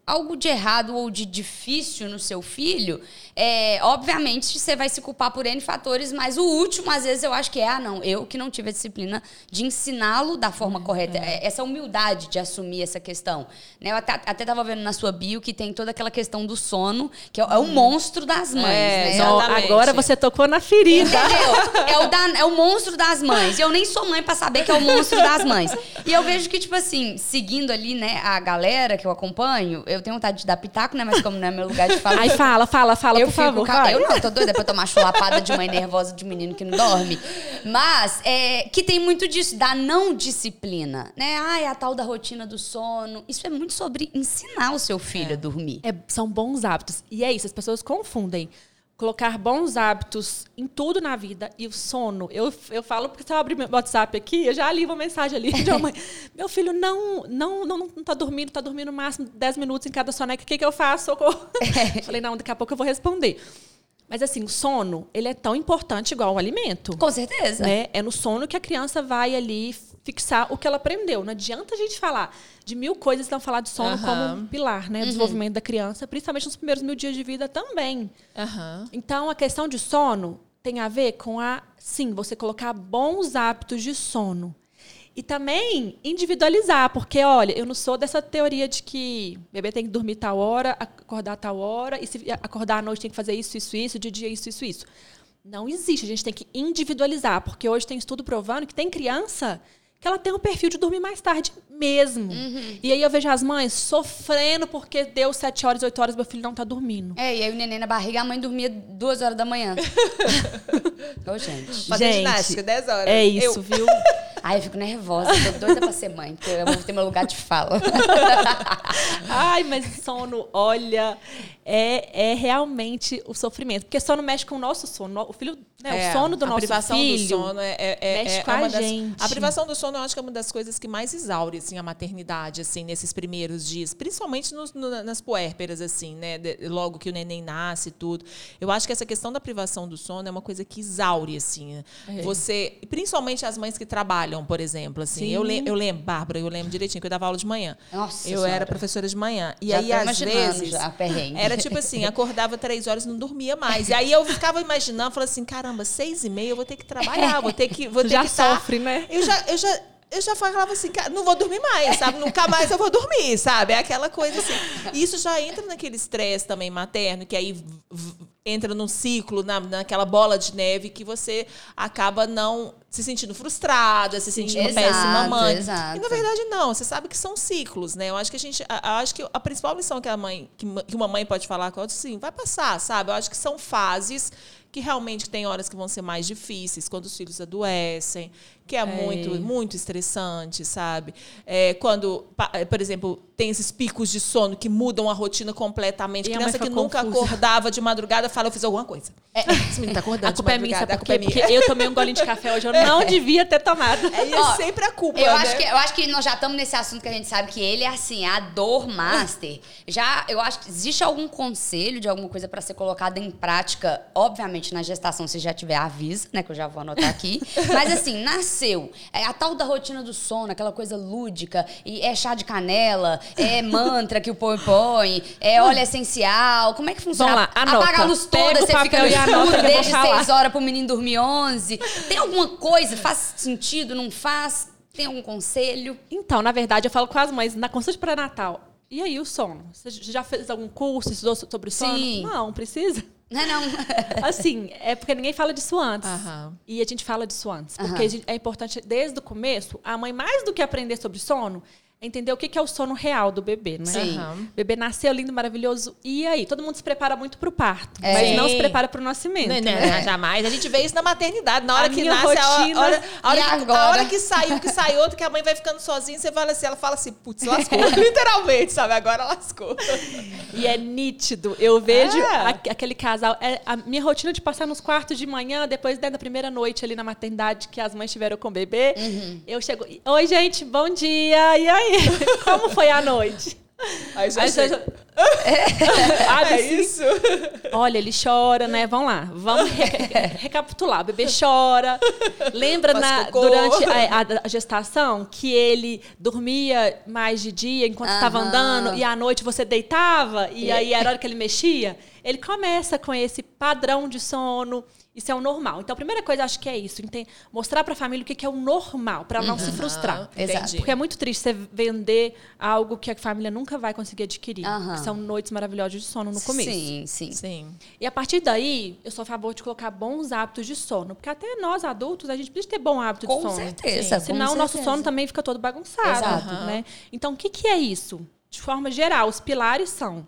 algo de errado ou de difícil no seu filho, é, obviamente você vai se culpar por N fatores, mas o último, às vezes, eu acho que é, ah, não, eu que não tive a disciplina de ensiná-lo da forma correta. É, Essa humildade de assumir essa questão. Né? Eu até, até tava vendo na sua bio que tem toda aquela questão do sono, que é, o- é o monstro das mães, É, né? Não, agora você tocou na ferida. Entendeu? É o, da- é o monstro das mães. E eu nem sou mãe pra saber que é o monstro das mães. E eu vejo que, tipo assim, seguindo ali, né, a galera que eu acompanho, eu tenho vontade de dar pitaco, né? Mas como não é meu lugar de falar. Aí fala, fala, fala, eu por fico, favor. Eu não, tô doida pra tomar chulapada de mãe nervosa de menino que não dorme. Mas, é, que tem muito disso, da não disciplina, né? Ai, a tal da rotina do sono. Isso é muito sobre ensinar o seu filho a dormir. É, são bons hábitos. E é isso, as pessoas confundem. Colocar bons hábitos em tudo na vida e o sono. Eu, eu falo, porque se eu abrir meu WhatsApp aqui, eu já li uma mensagem ali de uma mãe. Meu filho não, não, não, não tá dormindo, tá dormindo no máximo 10 minutos em cada soneca. O que, que eu faço? Socorro. Falei, não, daqui a pouco eu vou responder. Mas assim, o sono, ele é tão importante igual o alimento. Com certeza. né? É no sono que a criança vai ali fixar o que ela aprendeu. Não adianta a gente falar de mil coisas, então falar de sono Aham. como um pilar, né? Do desenvolvimento da criança, principalmente nos primeiros mil dias de vida também. Aham. Então, a questão de sono tem a ver com a, sim, você colocar bons hábitos de sono. E também individualizar, porque, olha, eu não sou dessa teoria de que bebê tem que dormir tal hora, acordar tal hora, e se acordar à noite tem que fazer isso, isso, isso, de dia isso, isso, isso. Não existe, a gente tem que individualizar, porque hoje tem estudo provando que tem criança que ela tem um perfil de dormir mais tarde mesmo. E aí eu vejo as mães sofrendo porque deu sete horas, oito horas, meu filho não está dormindo. É, e aí o neném na barriga, a mãe dormia duas horas da manhã. Ô, gente. Fazer Gente, ginástica, 10 horas. É isso, Eu- viu? Ai, eu fico nervosa, tô doida pra ser mãe, porque eu vou ter meu lugar de fala. Ai, mas sono, olha, é, é realmente o sofrimento. Porque sono mexe com o nosso sono. O filho, né, É, o sono do a nosso privação filho. do sono é, é, é- mexe é com a uma das, gente. A privação do sono eu acho que é uma das coisas que mais exaure assim, a maternidade, assim, nesses primeiros dias. Principalmente nos- no- nas puérperas, assim, né? de- logo que o neném nasce e tudo. Eu acho que essa questão da privação do sono é uma coisa que exaure, assim. É. Você, principalmente as mães que trabalham, por exemplo, assim. Sim. Eu, le- eu lembro, Bárbara, eu lembro direitinho que eu dava aula de manhã. Nossa eu Senhora. era professora de manhã. E Já aí, às vezes. já. Era tipo assim, acordava três horas e não dormia mais. E aí eu ficava imaginando, falava assim, caramba, seis e meia eu vou ter que trabalhar, vou ter que. Vou ter já que tá- sofre, né? Eu já, eu já. Eu já falava assim, não vou dormir mais, sabe? Nunca mais eu vou dormir, sabe? É aquela coisa assim. Isso já entra naquele estresse também materno, que aí entra num ciclo, na, naquela bola de neve que você acaba não se sentindo frustrada, se sentindo Exato, péssima mãe. exato. E na verdade não, você sabe que são ciclos, né? Eu acho que a gente, a- acho que a principal lição que a mãe, que, ma- que uma mãe pode falar com a outra, sim, vai passar, sabe? Eu acho que são fases que realmente tem horas que vão ser mais difíceis, quando os filhos adoecem, que é, muito, muito estressante, sabe? É, quando, é, por exemplo, tem esses picos de sono que mudam a rotina completamente. E a Criança que nunca confusa. acordava de madrugada fala, eu fiz alguma coisa. Esse menino tá acordando A culpa é minha, a culpa é minha. Eu tomei um golinho de café hoje, eu não devia ter tomado. É, e é Ó, sempre a culpa, Eu né? acho, que, eu acho que nós já estamos nesse assunto que a gente sabe que ele é assim, a dor master. Já, eu acho que existe algum conselho de alguma coisa para ser colocada em prática, obviamente na gestação, se já tiver avisa, né, que eu já vou anotar aqui. Mas assim, nasceu, é a tal da rotina do sono, aquela coisa lúdica, e é chá de canela, é mantra que o põe põe, é óleo essencial. Como é que funciona? Vamos lá, anota. Apaga a luz Pega toda, o você fica no escuro desde falar. 6 horas pro menino dormir 11. Tem alguma coisa? Faz sentido? Não faz? Tem algum conselho? Então, na verdade, eu falo com as mães na consulta pré-natal. E aí, o sono? Você já fez algum curso, estudou sobre o sono? Sim. Não, precisa. Não, é não. Assim, é porque ninguém fala disso antes. E a gente fala disso antes. Porque gente- é importante, desde o começo, a mãe, mais do que aprender sobre sono, entender o que é o sono real do bebê, né? Sim. O bebê nasceu lindo, maravilhoso. E aí? Todo mundo se prepara muito pro parto, É. mas não se prepara pro nascimento. Não, não, né? não, jamais. A gente vê isso na maternidade. Na hora A que nasce, a hora, rotina- a hora, a hora que, a hora que sai um, que sai outro, que a mãe vai ficando sozinha, você fala assim, ela fala assim, putz, lascou. Literalmente, sabe? Agora lascou. E é nítido. Eu vejo É. aquele casal. É a minha rotina de passar nos quartos de manhã, depois né, da primeira noite ali na maternidade que as mães tiveram com o bebê. Uhum. Eu chego. Oi, gente, bom dia. E aí? Como foi a noite? Aí já Aí chega. Abre É assim, isso? Olha, ele chora, né? Vamos lá, vamos re- recapitular. O bebê chora. Lembra na- durante a, a- gestação que ele dormia mais de dia enquanto estava andando e à noite você deitava e aí era a hora que ele mexia? Ele começa com esse padrão de sono. Isso é o normal. Então, a primeira coisa, acho que é isso. Mostrar para a família o que que é o normal, para não se frustrar. Exato. Entendi. Porque é muito triste você vender algo que a família nunca vai conseguir adquirir. Que são noites maravilhosas de sono no começo. Sim, sim. Sim. E a partir daí, eu sou a favor de colocar bons hábitos de sono. Porque até nós, adultos, a gente precisa ter bom hábito Com de sono. certeza, com Senão, o nosso certeza. sono também fica todo bagunçado. Exato. Né? Então, o que, que é isso? De forma geral, os pilares são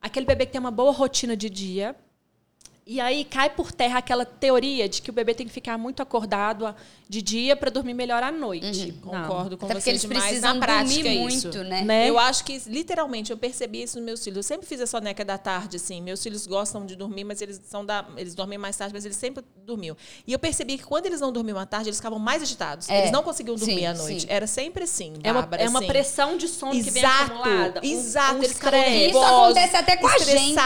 aquele bebê que tem uma boa rotina de dia. E aí cai por terra aquela teoria de que o bebê tem que ficar muito acordado a- de dia para dormir melhor à noite. Não. Concordo com Até porque você eles demais precisam na prática dormir isso. muito, né? Né? Eu acho que, literalmente, eu percebi isso nos meus filhos. Eu sempre fiz a soneca da tarde, assim. Meus filhos gostam de dormir, mas eles são da. Eles dormem mais tarde, mas eles sempre dormiam. E eu percebi que quando eles não dormiam à tarde, eles ficavam mais agitados. É. Eles não conseguiam dormir Sim, à noite. sim. Era sempre assim. É uma, Bárbara, é uma assim. pressão de sono que vem Exato, acumulada. Um- exato. Um eles ficavam estresse. Isso nervosos, acontece até com a gente.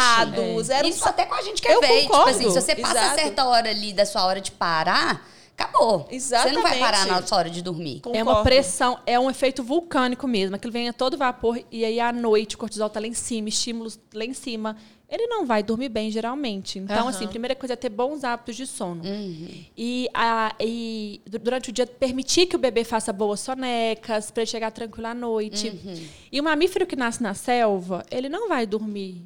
um Isso até com a gente quer Eu Tipo concordo, assim, se você passa exato. certa hora ali da sua hora de parar, acabou. Você não vai Exatamente. parar na sua hora de dormir. É uma Concordo. pressão, é um efeito vulcânico mesmo. Aquilo vem a todo vapor e aí à noite o cortisol tá lá em cima, estímulos lá em cima. Ele não vai dormir bem, geralmente. Então, Aham. assim, a primeira coisa é ter bons hábitos de sono. Uhum. E, a- e du- durante o dia, permitir que o bebê faça boas sonecas, para ele chegar tranquilo à noite. Uhum. E um mamífero que nasce na selva, ele não vai dormir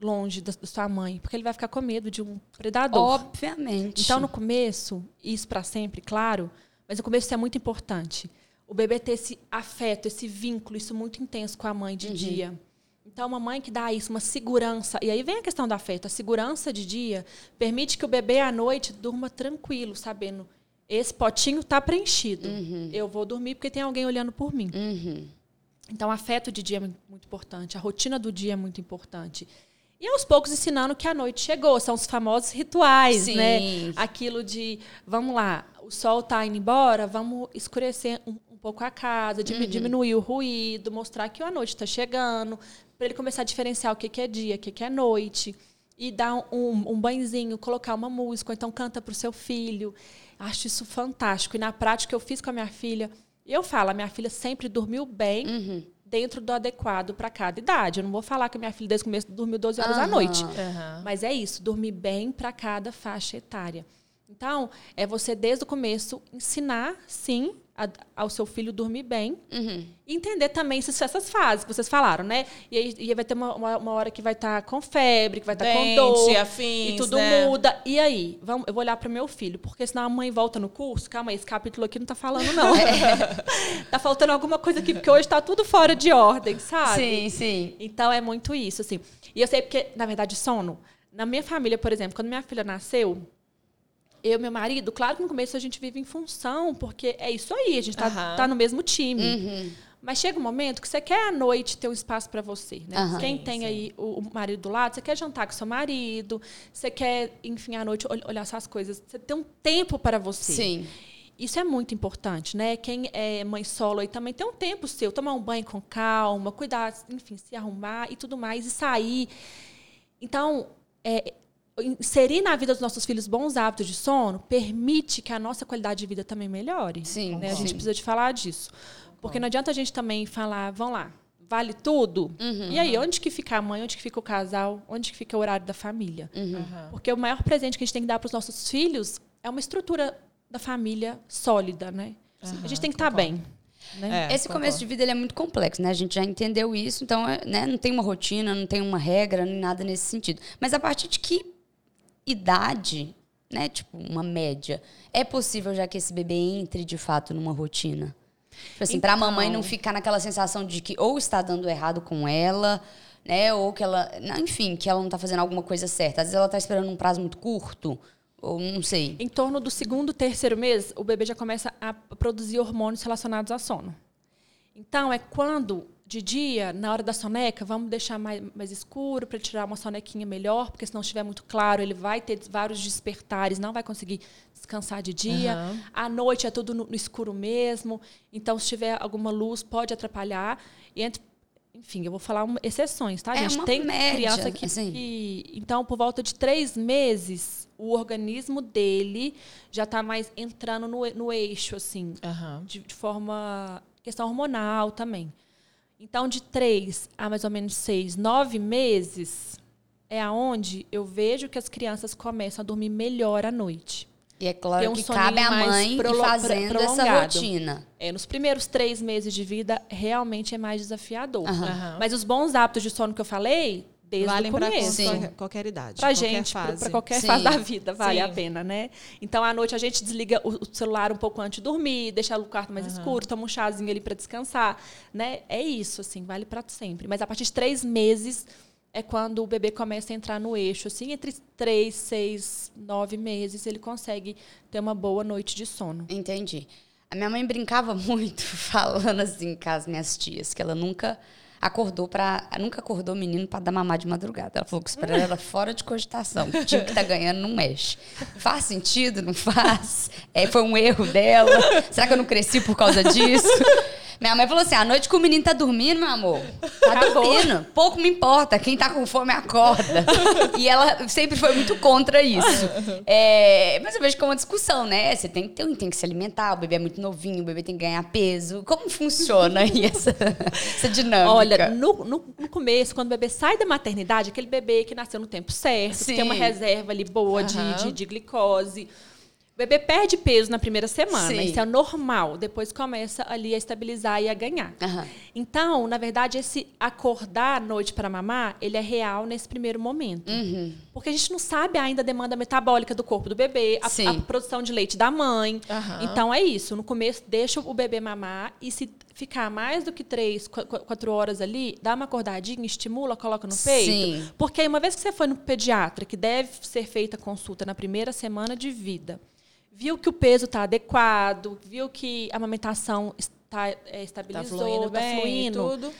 longe da, da sua mãe, porque ele vai ficar com medo de um predador. Obviamente. Então, no começo, isso para sempre, claro, mas no começo isso é muito importante. O bebê ter esse afeto, esse vínculo, isso muito intenso com a mãe de dia. Então, uma mãe que dá isso, uma segurança. E aí vem a questão do afeto. A segurança de dia permite que o bebê à noite durma tranquilo, sabendo. Esse potinho está preenchido. Eu vou dormir porque tem alguém olhando por mim. Uhum. Então, o afeto de dia é mu- muito importante, a rotina do dia é muito importante. E aos poucos ensinando que a noite chegou, são os famosos rituais, Sim. né? Aquilo de, vamos lá, o sol está indo embora, vamos escurecer um, um pouco a casa, dimi- diminuir o ruído, mostrar que a noite está chegando, para ele começar a diferenciar o que, que é dia, o que, que é noite. E dar um, um banhozinho, colocar uma música, ou então canta para o seu filho. Acho isso fantástico. E na prática eu fiz com a minha filha. Eu falo, a minha filha sempre dormiu bem dentro do adequado para cada idade. Eu não vou falar que a minha filha desde o começo dormiu 12 horas à Aham. noite. Aham. Mas é isso, dormir bem para cada faixa etária. Então, é você desde o começo ensinar, sim, a- ao seu filho dormir bem. Uhum. E entender também essas, essas fases que vocês falaram, né? E aí, e vai ter uma, uma, uma hora que vai estar com febre, que vai estar com Dente, dor. afins, e tudo né? muda. E aí? Vamos, eu vou olhar para meu filho, porque senão a mãe volta no curso. Calma aí, esse capítulo aqui não tá falando, não. tá faltando alguma coisa aqui, porque hoje tá tudo fora de ordem, sabe? Sim, sim. Então é muito isso, assim. E eu sei porque, na verdade, sono. Na minha família, por exemplo, quando minha filha nasceu, eu e meu marido, claro que no começo a gente vive em função, porque é isso aí, a gente tá, Aham. tá no mesmo time. Uhum. Mas chega um momento que você quer à noite ter um espaço para você, né? Aham. Quem Sim, tem sim. aí o, o marido do lado, você quer jantar com seu marido, você quer, enfim, à noite ol- olhar essas coisas. Você tem um tempo para você. Sim. Isso é muito importante, né? Quem é mãe solo aí também tem um tempo seu, tomar um banho com calma, cuidar, enfim, se arrumar e tudo mais, e sair. Então, é, inserir na vida dos nossos filhos bons hábitos de sono permite que a nossa qualidade de vida também melhore. Sim, né? A gente sim. precisa de falar disso. Porque não adianta a gente também falar, vamos lá, vale tudo? Uhum. E aí, onde que fica a mãe, onde que fica o casal, onde que fica o horário da família? Uhum. Porque o maior presente que a gente tem que dar para os nossos filhos é uma estrutura da família sólida, né? a gente tem que estar bem. Né? É, Esse concordo. começo de vida ele é muito complexo, né? A gente já entendeu isso, então é, né, não tem uma rotina, não tem uma regra, nem nada nesse sentido. Mas a partir de que idade, né? Tipo, uma média, é possível já que esse bebê entre de fato numa rotina? Tipo assim, pra Então- mamãe não ficar naquela sensação de que ou está dando errado com ela, né? Ou que ela. Enfim, que ela não tá fazendo alguma coisa certa. Às vezes ela tá esperando um prazo muito curto, ou não sei. Em torno do segundo, terceiro mês, o bebê já começa a produzir hormônios relacionados ao sono. Então, é quando, de dia, na hora da soneca, vamos deixar mais, mais escuro para tirar uma sonequinha melhor, porque se não estiver muito claro, ele vai ter vários despertares, não vai conseguir descansar de dia. Aham. À noite é tudo no, no escuro mesmo. Então, se tiver alguma luz, pode atrapalhar. E entre, enfim, eu vou falar uma- exceções, tá, É gente? uma Tem média, criança que, assim. que- Então, por volta de três meses, o organismo dele já está mais entrando no, no eixo, assim Aham. de, de forma. questão hormonal também. Então, de três a mais ou menos seis, nove meses é aonde eu vejo que as crianças começam a dormir melhor à noite. E é claro um que cabe à mãe prolo- fazendo essa prolongado. rotina. É, nos primeiros três meses de vida, realmente é mais desafiador. Aham. Aham. Mas os bons hábitos de sono que eu falei, desde Valem o para qualquer, qualquer idade. Pra qualquer gente, para qualquer Sim. fase da vida, vale Sim. a pena, né? Então, à noite, a gente desliga o, o celular um pouco antes de dormir, deixa o quarto mais escuro, toma um chazinho ali para descansar, né? É isso, assim, vale para sempre. Mas a partir de três meses é quando o bebê começa a entrar no eixo, assim, entre três, seis, nove meses, ele consegue ter uma boa noite de sono. Entendi. A minha mãe brincava muito falando assim com as minhas tias, que ela nunca acordou para nunca acordou o menino para dar mamar de madrugada. Ela falou que isso ela era fora de cogitação. O time que tá ganhando não mexe. Faz sentido? Não faz? É, foi um erro dela? Será que eu não cresci por causa disso? Minha mãe falou assim: à noite que o menino tá dormindo, meu amor, tá Acabou. dormindo. Pouco me importa. Quem tá com fome acorda. E ela sempre foi muito contra isso. É, mas eu vejo que é uma discussão, né? Você tem que, ter, tem que se alimentar, o bebê é muito novinho, o bebê tem que ganhar peso. Como funciona aí essa, essa dinâmica? Olha, no, no, no começo, quando o bebê sai da maternidade, aquele bebê que nasceu no tempo certo, que tem uma reserva ali boa de, Aham. de, de glicose. O bebê perde peso na primeira semana. Sim. Isso é normal. Depois começa ali a estabilizar e a ganhar. Aham. Então, na verdade, esse acordar à noite para mamar, ele é real nesse primeiro momento. Uhum. Porque a gente não sabe ainda a demanda metabólica do corpo do bebê, a, a produção de leite da mãe. Aham. Então é isso. No começo, deixa o bebê mamar e se ficar mais do que três, qu- qu- quatro horas ali, dá uma acordadinha, estimula, coloca no peito. Sim. Porque aí, uma vez que você foi no pediatra, que deve ser feita a consulta na primeira semana de vida, viu que o peso está adequado, viu que a amamentação está, é, Tá estabilizou, fluindo tá bem, fluindo, tudo.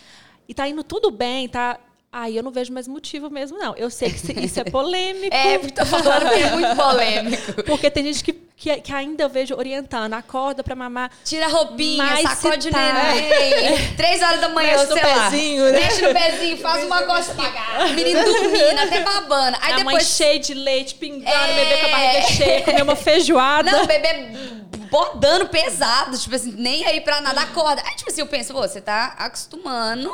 e tá indo tudo bem, tá. Aí eu não vejo mais motivo mesmo, não. Eu sei que isso é polêmico. É, porque tô falando que é muito polêmico. Porque tem gente que, que, que ainda eu vejo orientando, acorda pra mamar. Tira a roupinha, sacode tá- neném. Três horas da manhã, Mexe no sei lá. pezinho, né? Mexe no pezinho, faz uma cosquinha. O menino dormindo, até babando. Aí a mãe depois... cheia de leite, pingando, É. bebê com a barriga cheia, comer uma feijoada. Não, bebê bodando pesado, tipo assim, nem aí pra nada acorda. Aí, tipo assim, eu penso, você tá acostumando,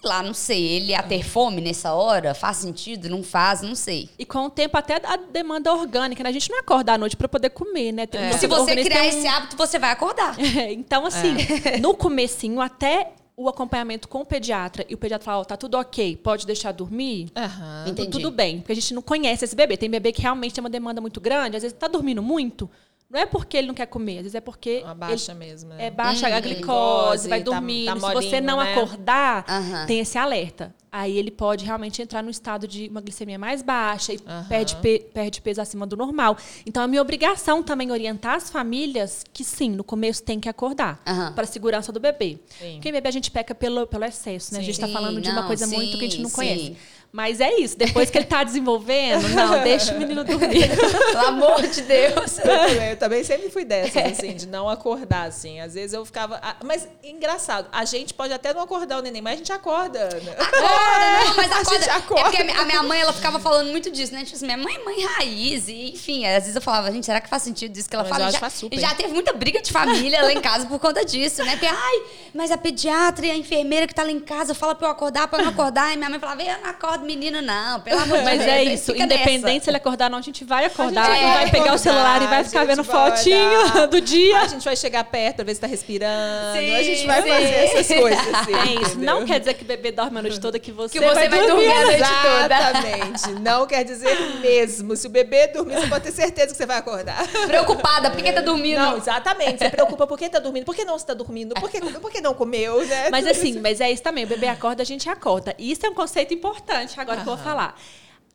sei lá, não sei, ele ia ter fome nessa hora? Faz sentido? Não faz? Não sei. E com o tempo, até a demanda orgânica, né? A gente não acorda à noite para poder comer, né? É. Se você criar um... esse hábito, você vai acordar. É, então, assim, é. no comecinho, até o acompanhamento com o pediatra e o pediatra fala, oh, tá tudo ok, pode deixar dormir, uhum, tudo, tudo bem. Porque a gente não conhece esse bebê. Tem bebê que realmente tem uma demanda muito grande, às vezes tá dormindo muito, não é porque ele não quer comer, às vezes é porque. Uma baixa mesmo. Né? É baixa a glicose, vai dormir. Tá, tá Se você não né? acordar, uhum. tem esse alerta. Aí ele pode realmente entrar no estado de uma glicemia mais baixa e uhum. perde, pe perde peso acima do normal. Então, é minha obrigação também orientar as famílias que sim, no começo tem que acordar uhum. para a segurança do bebê. Sim. Porque bebê a gente peca pelo, pelo excesso, né? Sim. A gente está falando de uma coisa sim, muito que a gente não conhece. Mas é isso, depois que ele tá desenvolvendo, não, deixa o menino dormir. Pelo amor de Deus. Eu também, eu também sempre fui dessas, é. assim, de não acordar, assim. Às vezes eu ficava. Mas engraçado, a gente pode até não acordar o neném, mas a gente acorda. Né? Acorda, não, mas acorda. A gente acorda. É porque a minha mãe, ela ficava falando muito disso, né? Tipo assim, minha mãe é mãe raiz, e, enfim, às vezes eu falava, gente, será que faz sentido isso que ela mas fala? Já, faz já teve muita briga de família lá em casa por conta disso, né? Porque, ai, mas a pediatra e a enfermeira que tá lá em casa fala pra eu acordar, pra eu não acordar. E minha mãe falava, eu não acordo menino, não pelo amor de Mas Deus. é isso, independente nessa. se ele acordar ou não, a gente vai acordar gente e vai, pegar o celular e vai ficar vendo fotinho olhar. do dia. A gente vai chegar perto pra ver se tá respirando. Sim, a gente vai sim. fazer essas coisas. Assim, é isso. Entendeu? Não quer dizer que o bebê dorme a noite toda, que você, que você vai, vai dormir, dormir a noite toda. Exatamente. Não quer dizer mesmo. Se o bebê dormir, você pode ter certeza que você vai acordar. Preocupada, por que tá dormindo? Não, exatamente. Você preocupa por que tá dormindo, por que não está dormindo, por que, por que não comeu, né? Mas assim, mas é isso também. O bebê acorda, a gente acorda. E isso é um conceito importante agora que eu vou falar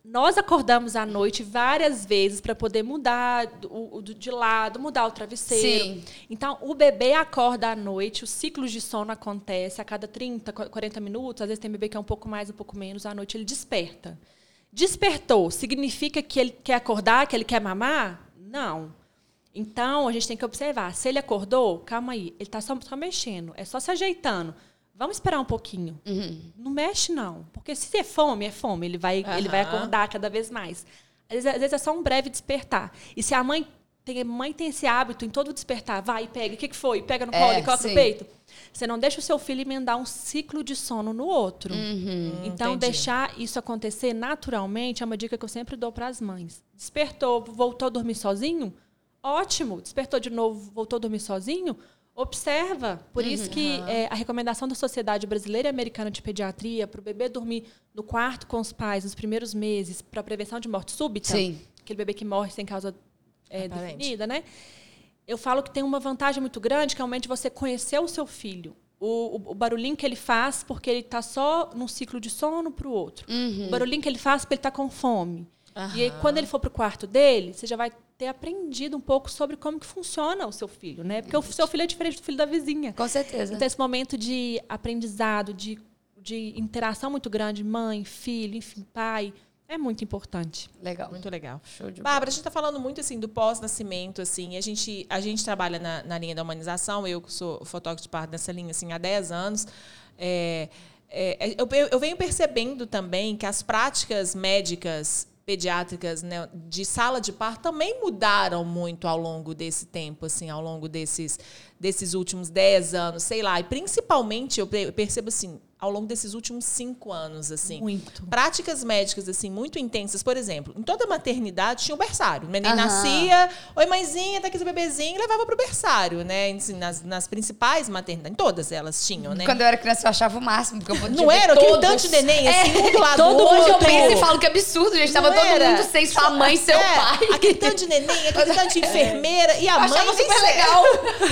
nós acordamos à noite várias vezes para poder mudar o, de lado, mudar o travesseiro. Sim. Então, o bebê acorda à noite, os ciclos de sono acontecem a cada 30, 40 minutos. Às vezes tem bebê que é um pouco mais, um pouco menos. À noite ele desperta. Despertou, significa que ele quer acordar, que ele quer mamar? Não. Então, a gente tem que observar. Se ele acordou, calma aí, ele está só, só mexendo, é só se ajeitando. Vamos esperar um pouquinho. Uhum. Não mexe, não. Porque se é fome, é fome. Ele vai, uhum. ele vai acordar cada vez mais. Às vezes, às vezes, é só um breve despertar. E se a mãe tem, mãe tem esse hábito em todo despertar, vai, pega. O que, que foi? Pega no é, colo e coloca no peito. Você não deixa o seu filho emendar um ciclo de sono no outro. Uhum, então, entendi. deixar isso acontecer naturalmente é uma dica que eu sempre dou para as mães. Despertou, voltou a dormir sozinho? Ótimo. Despertou de novo, voltou a dormir sozinho? Observa. Por uhum. isso que é, a recomendação da Sociedade Brasileira e Americana de Pediatria para o bebê dormir no quarto com os pais nos primeiros meses para prevenção de morte súbita, Sim. aquele bebê que morre sem causa é, definida, né? Eu falo que tem uma vantagem muito grande, que é o momento de você conhecer o seu filho. O, o, o, barulhinho que ele faz porque ele está só num ciclo de sono para o outro. Uhum. O barulhinho que ele faz porque ele está com fome. Uhum. E aí, quando ele for para o quarto dele, você já vai ter aprendido um pouco sobre como que funciona o seu filho, né? Porque o seu filho é diferente do filho da vizinha. Com certeza. Então, esse momento de aprendizado, de, de interação muito grande, mãe, filho, enfim, pai, é muito importante. Legal. Muito legal. Show de Bárbara, a gente está falando muito assim do pós-nascimento, assim. A gente, a gente trabalha na, na linha da humanização, eu sou fotógrafo de parte dessa linha assim, há 10 anos. É, é, eu, eu venho percebendo também que as práticas médicas pediátricas né, de sala de parto também mudaram muito ao longo desse tempo, assim, ao longo desses, desses últimos 10 anos, sei lá. E principalmente eu percebo assim, ao longo desses últimos cinco anos, assim. Muito. Práticas médicas, assim, muito intensas. Por exemplo, em toda maternidade tinha o berçário. O neném uhum. nascia, oi mãezinha, tá aqui seu bebezinho, levava pro berçário, né? Assim, nas, nas principais maternidades, em todas elas tinham, né? Quando eu era criança, eu achava o máximo, porque eu podia Não era? Aquele tanto de neném, assim, é, um do lado todo do outro. eu penso e falo que absurdo, gente. Tava todo mundo sem sua mãe e seu é, pai. Aquele tanto de neném, aquele tanto de enfermeira, e a eu mãe... Super legal.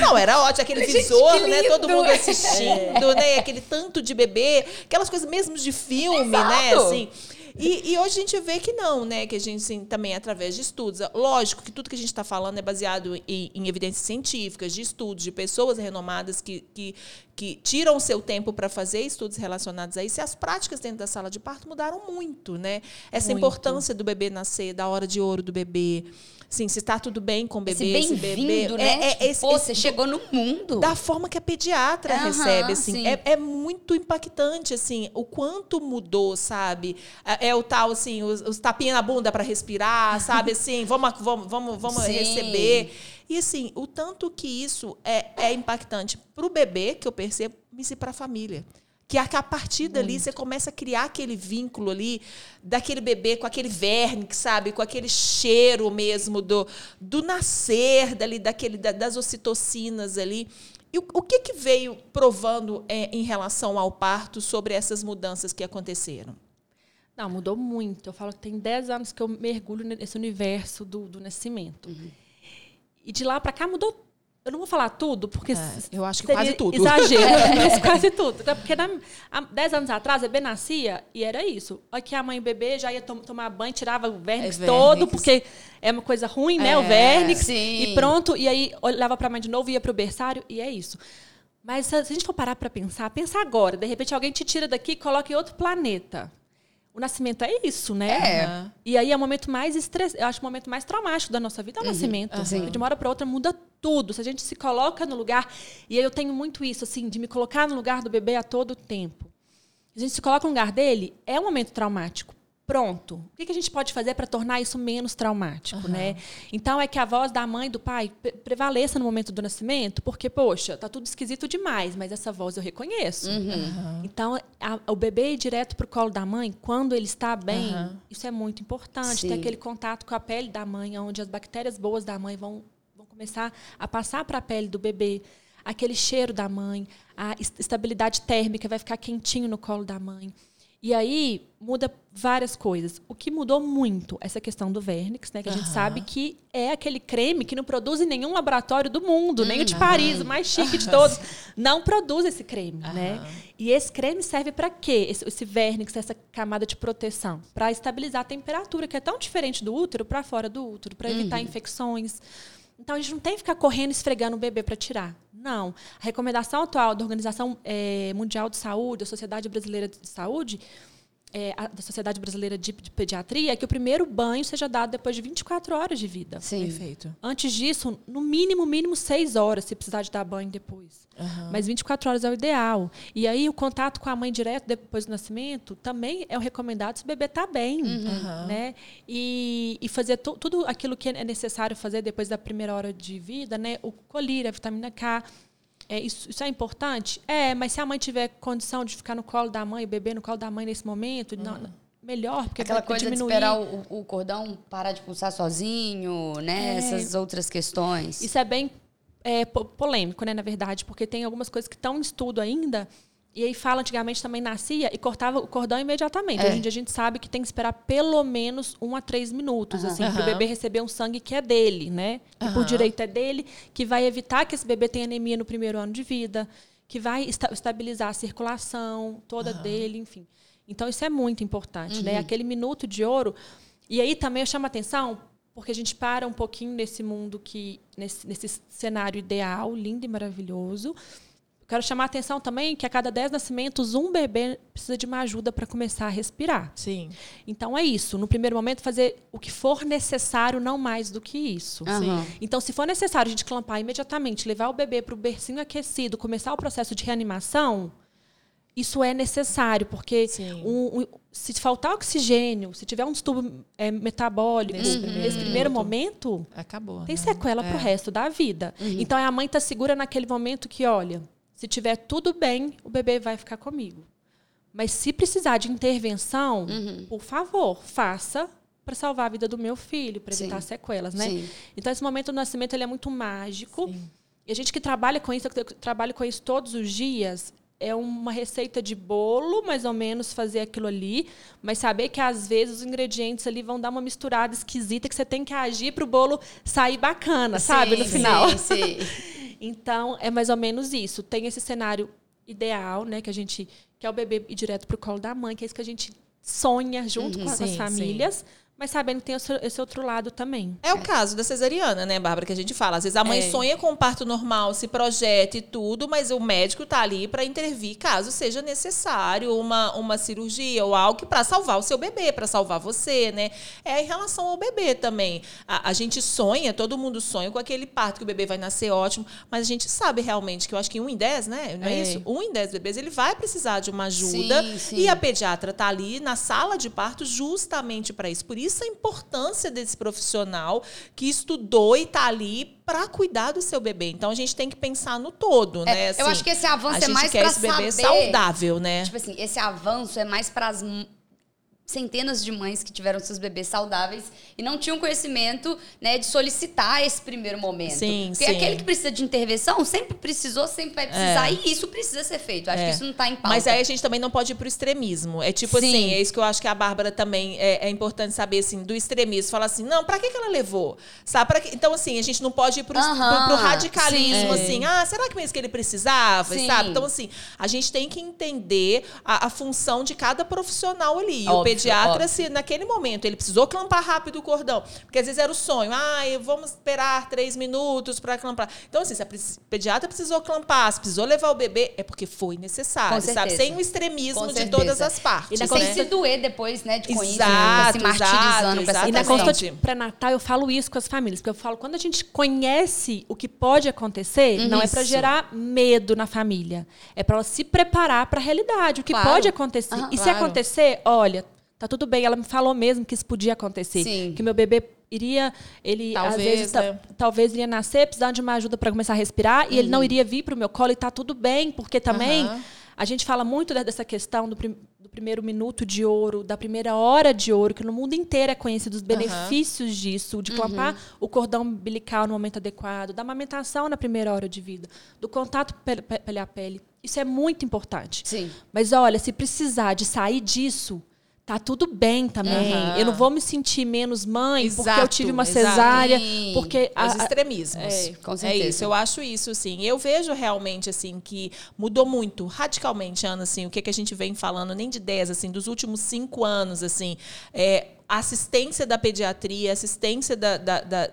Não, era ótimo, aquele gente, visor, né? Todo mundo assistindo, né? Aquele tanto de bebê, aquelas coisas mesmo de filme, né, Exato. né? Assim. E, e, hoje a gente vê que não, né? Que a gente, assim, também, através de estudos. Lógico que tudo que a gente está falando é baseado em, em, evidências científicas, de estudos, de pessoas renomadas que, que, que tiram o seu tempo para fazer estudos relacionados a isso. E as práticas dentro da sala de parto mudaram muito, né? Essa muito. importância do bebê nascer, da hora de ouro do bebê. Sim, se está tudo bem com o bebê, esse, esse bebê. Né? É, é, esse, Pô, você chegou no mundo. Da forma que a pediatra uhum, recebe, assim. É, é, muito impactante, assim, o quanto mudou, sabe? É, é o tal, assim, os, os tapinhas na bunda para respirar, sabe? Assim, vamos, vamos, vamos, vamos receber. E assim, o tanto que isso é, é impactante para o bebê, que eu percebo, e para a família que a, partir dali você começa a criar aquele vínculo ali daquele bebê com aquele verme, sabe, com aquele cheiro mesmo do, do nascer dali, daquele da, das ocitocinas ali. E o, o que, que veio provando é, em relação ao parto sobre essas mudanças que aconteceram? Não, mudou muito. Eu falo que tem 10 anos que eu mergulho nesse universo do, do nascimento. Uhum. E de lá para cá mudou eu não vou falar tudo, porque. É, eu acho que quase tudo. Exagero, mas quase tudo. Porque na, há 10 anos atrás, a bebê nascia e era isso. Aqui a mãe e o bebê já ia to tomar banho, tirava o vernix, é todo, porque é uma coisa ruim, né? É, o vernix. Sim. E pronto. E aí olhava para a mãe de novo, ia para o berçário, e é isso. Mas se a gente for parar para pensar, pensa agora. De repente alguém te tira daqui e coloca em outro planeta. O nascimento é isso, né? É. E aí é o momento mais estress... eu acho o momento mais traumático da nossa vida é o uhum. nascimento. Uhum. De uma hora para outra muda tudo. Se a gente se coloca no lugar, e eu tenho muito isso assim, de me colocar no lugar do bebê a todo tempo. A gente se coloca no lugar dele, é um momento traumático pronto. O que a gente pode fazer para tornar isso menos traumático, uhum. né? Então é que a voz da mãe e do pai prevaleça no momento do nascimento, porque poxa, tá tudo esquisito demais, mas essa voz eu reconheço. Uhum. Então a, o bebê ir direto pro colo da mãe quando ele está bem, uhum. isso é muito importante. Sim. Ter aquele contato com a pele da mãe, onde as bactérias boas da mãe vão, vão começar a passar para a pele do bebê aquele cheiro da mãe, a estabilidade térmica vai ficar quentinho no colo da mãe. E aí muda várias coisas. O que mudou muito essa questão do Vernix, né? Que a gente sabe que é aquele creme que não produz em nenhum laboratório do mundo, nem o de Paris, o mais chique de todos, não produz esse creme, né? E esse creme serve para quê? Esse, esse Vernix, essa camada de proteção, para estabilizar a temperatura, que é tão diferente do útero para fora do útero, para evitar uhum. infecções. Então a gente não tem que ficar correndo esfregando o bebê para tirar. Não. A recomendação atual da Organização é, Mundial de Saúde, da Sociedade Brasileira de Saúde, é, a, da Sociedade Brasileira de, de, Pediatria, é que o primeiro banho seja dado depois de 24 horas de vida. Sim. Perfeito. Antes disso, no mínimo, mínimo 6 horas, se precisar de dar banho depois. Uhum. Mas 24 horas é o ideal. E aí, o contato com a mãe direto depois do nascimento também é o recomendado se o bebê está bem. Uhum. Né? E, e fazer tudo aquilo que é necessário fazer depois da primeira hora de vida, né? o colírio, a vitamina K é, isso, isso, é importante? É, mas se a mãe tiver condição de ficar no colo da mãe, o bebê no colo da mãe nesse momento, uhum. não, melhor, porque Aquela coisa diminuir. de esperar o, o, cordão parar de pulsar sozinho, né? É, Essas outras questões. Isso é bem é, polêmico, né, na verdade, porque tem algumas coisas que estão em estudo ainda e aí fala, antigamente também nascia e cortava o cordão imediatamente. É. Hoje em dia a gente sabe que tem que esperar pelo menos um a três minutos, uhum. assim, uhum. para o bebê receber um sangue que é dele, né? Que uhum. por direito é dele, que vai evitar que esse bebê tenha anemia no primeiro ano de vida, que vai estabilizar a circulação toda dele, enfim. Então isso é muito importante, né? Uhum. Aquele minuto de ouro. E aí também eu chamo a atenção porque a gente para um pouquinho nesse mundo que nesse, nesse cenário ideal, lindo e maravilhoso Quero chamar a atenção também que a cada 10 nascimentos, um bebê precisa de uma ajuda para começar a respirar. Sim. Então é isso. No primeiro momento, fazer o que for necessário, não mais do que isso. Uhum. Então, se for necessário a gente clampar imediatamente, levar o bebê para o bercinho aquecido, começar o processo de reanimação, isso é necessário, porque um, um, se faltar oxigênio, se tiver um distúrbio é, metabólico nesse, uhum. primeiro, nesse primeiro momento, acabou. Tem né? sequela é. para o resto da vida. Uhum. Então a mãe está segura naquele momento que, olha, se tiver tudo bem, o bebê vai ficar comigo. Mas se precisar de intervenção, uhum. por favor, faça para salvar a vida do meu filho, para evitar Sim. sequelas, né? Sim. Então esse momento do nascimento ele é muito mágico. Sim. E a gente que trabalha com isso, eu trabalho com isso todos os dias, é uma receita de bolo, mais ou menos, fazer aquilo ali, mas saber que às vezes os ingredientes ali vão dar uma misturada esquisita que você tem que agir para o bolo sair bacana, sabe, no final. Sim, sim. Então, é mais ou menos isso. Tem esse cenário ideal, né, que a gente quer o bebê ir direto para o colo da mãe, que é isso que a gente sonha junto uhum, com sim, as famílias. Sim mas sabendo que tem esse outro lado também. É, é, o caso da cesariana, né, Bárbara, que a gente fala. Às vezes a mãe é. sonha com um parto normal, se projeta e tudo, mas o médico está ali para intervir caso seja necessário uma, uma cirurgia ou algo para salvar o seu bebê, para salvar você, né? É em relação ao bebê também. A, a, gente sonha, todo mundo sonha com aquele parto que o bebê vai nascer ótimo, mas a gente sabe realmente que eu acho que um em dez, né? Não é, é isso? Um em dez bebês, ele vai precisar de uma ajuda sim, sim. e a pediatra está ali na sala de parto justamente para isso. Por isso isso a importância desse profissional que estudou e está ali para cuidar do seu bebê. Então a gente tem que pensar no todo, É, né? eu acho que esse avanço a é gente mais quer pra esse bebê saber- saudável, né? Tipo assim, esse avanço é mais para as centenas de mães que tiveram seus bebês saudáveis e não tinham conhecimento, né, de solicitar esse primeiro momento. Sim, Porque sim. aquele que precisa de intervenção sempre precisou, sempre vai precisar e isso precisa ser feito. Acho É. que isso não tá em pauta. Mas aí a gente também não pode ir pro extremismo. É tipo Sim. assim, é isso que eu acho que a Bárbara também é, é importante saber, assim, do extremismo. Falar assim, não, pra que, que ela levou? Sabe? Que- Então, assim, a gente não pode ir pro, pro radicalismo, sim. assim, ah, será que mesmo que ele precisava? Sabe? Então, assim, a gente tem que entender a, a função de cada profissional ali. O Óbvio, pediatra, se naquele momento ele precisou clampar rápido o cordão, porque às vezes era o sonho, ah, vamos esperar três minutos para clampar. Então, assim, se a pediatra precisou clampar, se precisou levar o bebê, é porque foi necessário, Com sabe? Sem o extremismo Com de certeza. todas as partes. E na sem né? se doer depois, né, de com isso, Exato, se martirizando exato, E na Exatamente. consulta de pré-natal eu falo isso com as famílias, porque eu falo, quando a gente conhece o que pode acontecer, não é para gerar medo na família, é para ela se preparar para a realidade, o que Claro. pode acontecer. Aham. e se Claro. acontecer, olha, tá tudo bem, ela me falou mesmo que isso podia acontecer, Sim. que meu bebê iria, ele às Talvez, vezes ta- né? talvez iria nascer precisando de uma ajuda para começar a respirar e ele não iria vir para o meu colo e tá tudo bem, porque também Aham. a gente fala muito de- dessa questão do, prim- do primeiro minuto de ouro, da primeira hora de ouro, que no mundo inteiro é conhecido os benefícios disso, de clampar o cordão umbilical no momento adequado, da amamentação na primeira hora de vida, do contato pele, pe- pele a pele. Isso é muito importante. Sim. Mas olha, se precisar de sair disso, tá tudo bem também. Aham. Eu não vou me sentir menos mãe porque eu Exato, tive uma exato. cesárea, porque a- Os extremismos. é, com É certeza. isso, eu acho isso, sim. Eu vejo realmente, assim, que mudou muito, radicalmente, Ana, assim, o que, que a gente vem falando, nem de 10, assim, dos últimos cinco anos, assim, é, assistência da pediatria, assistência da, da- da-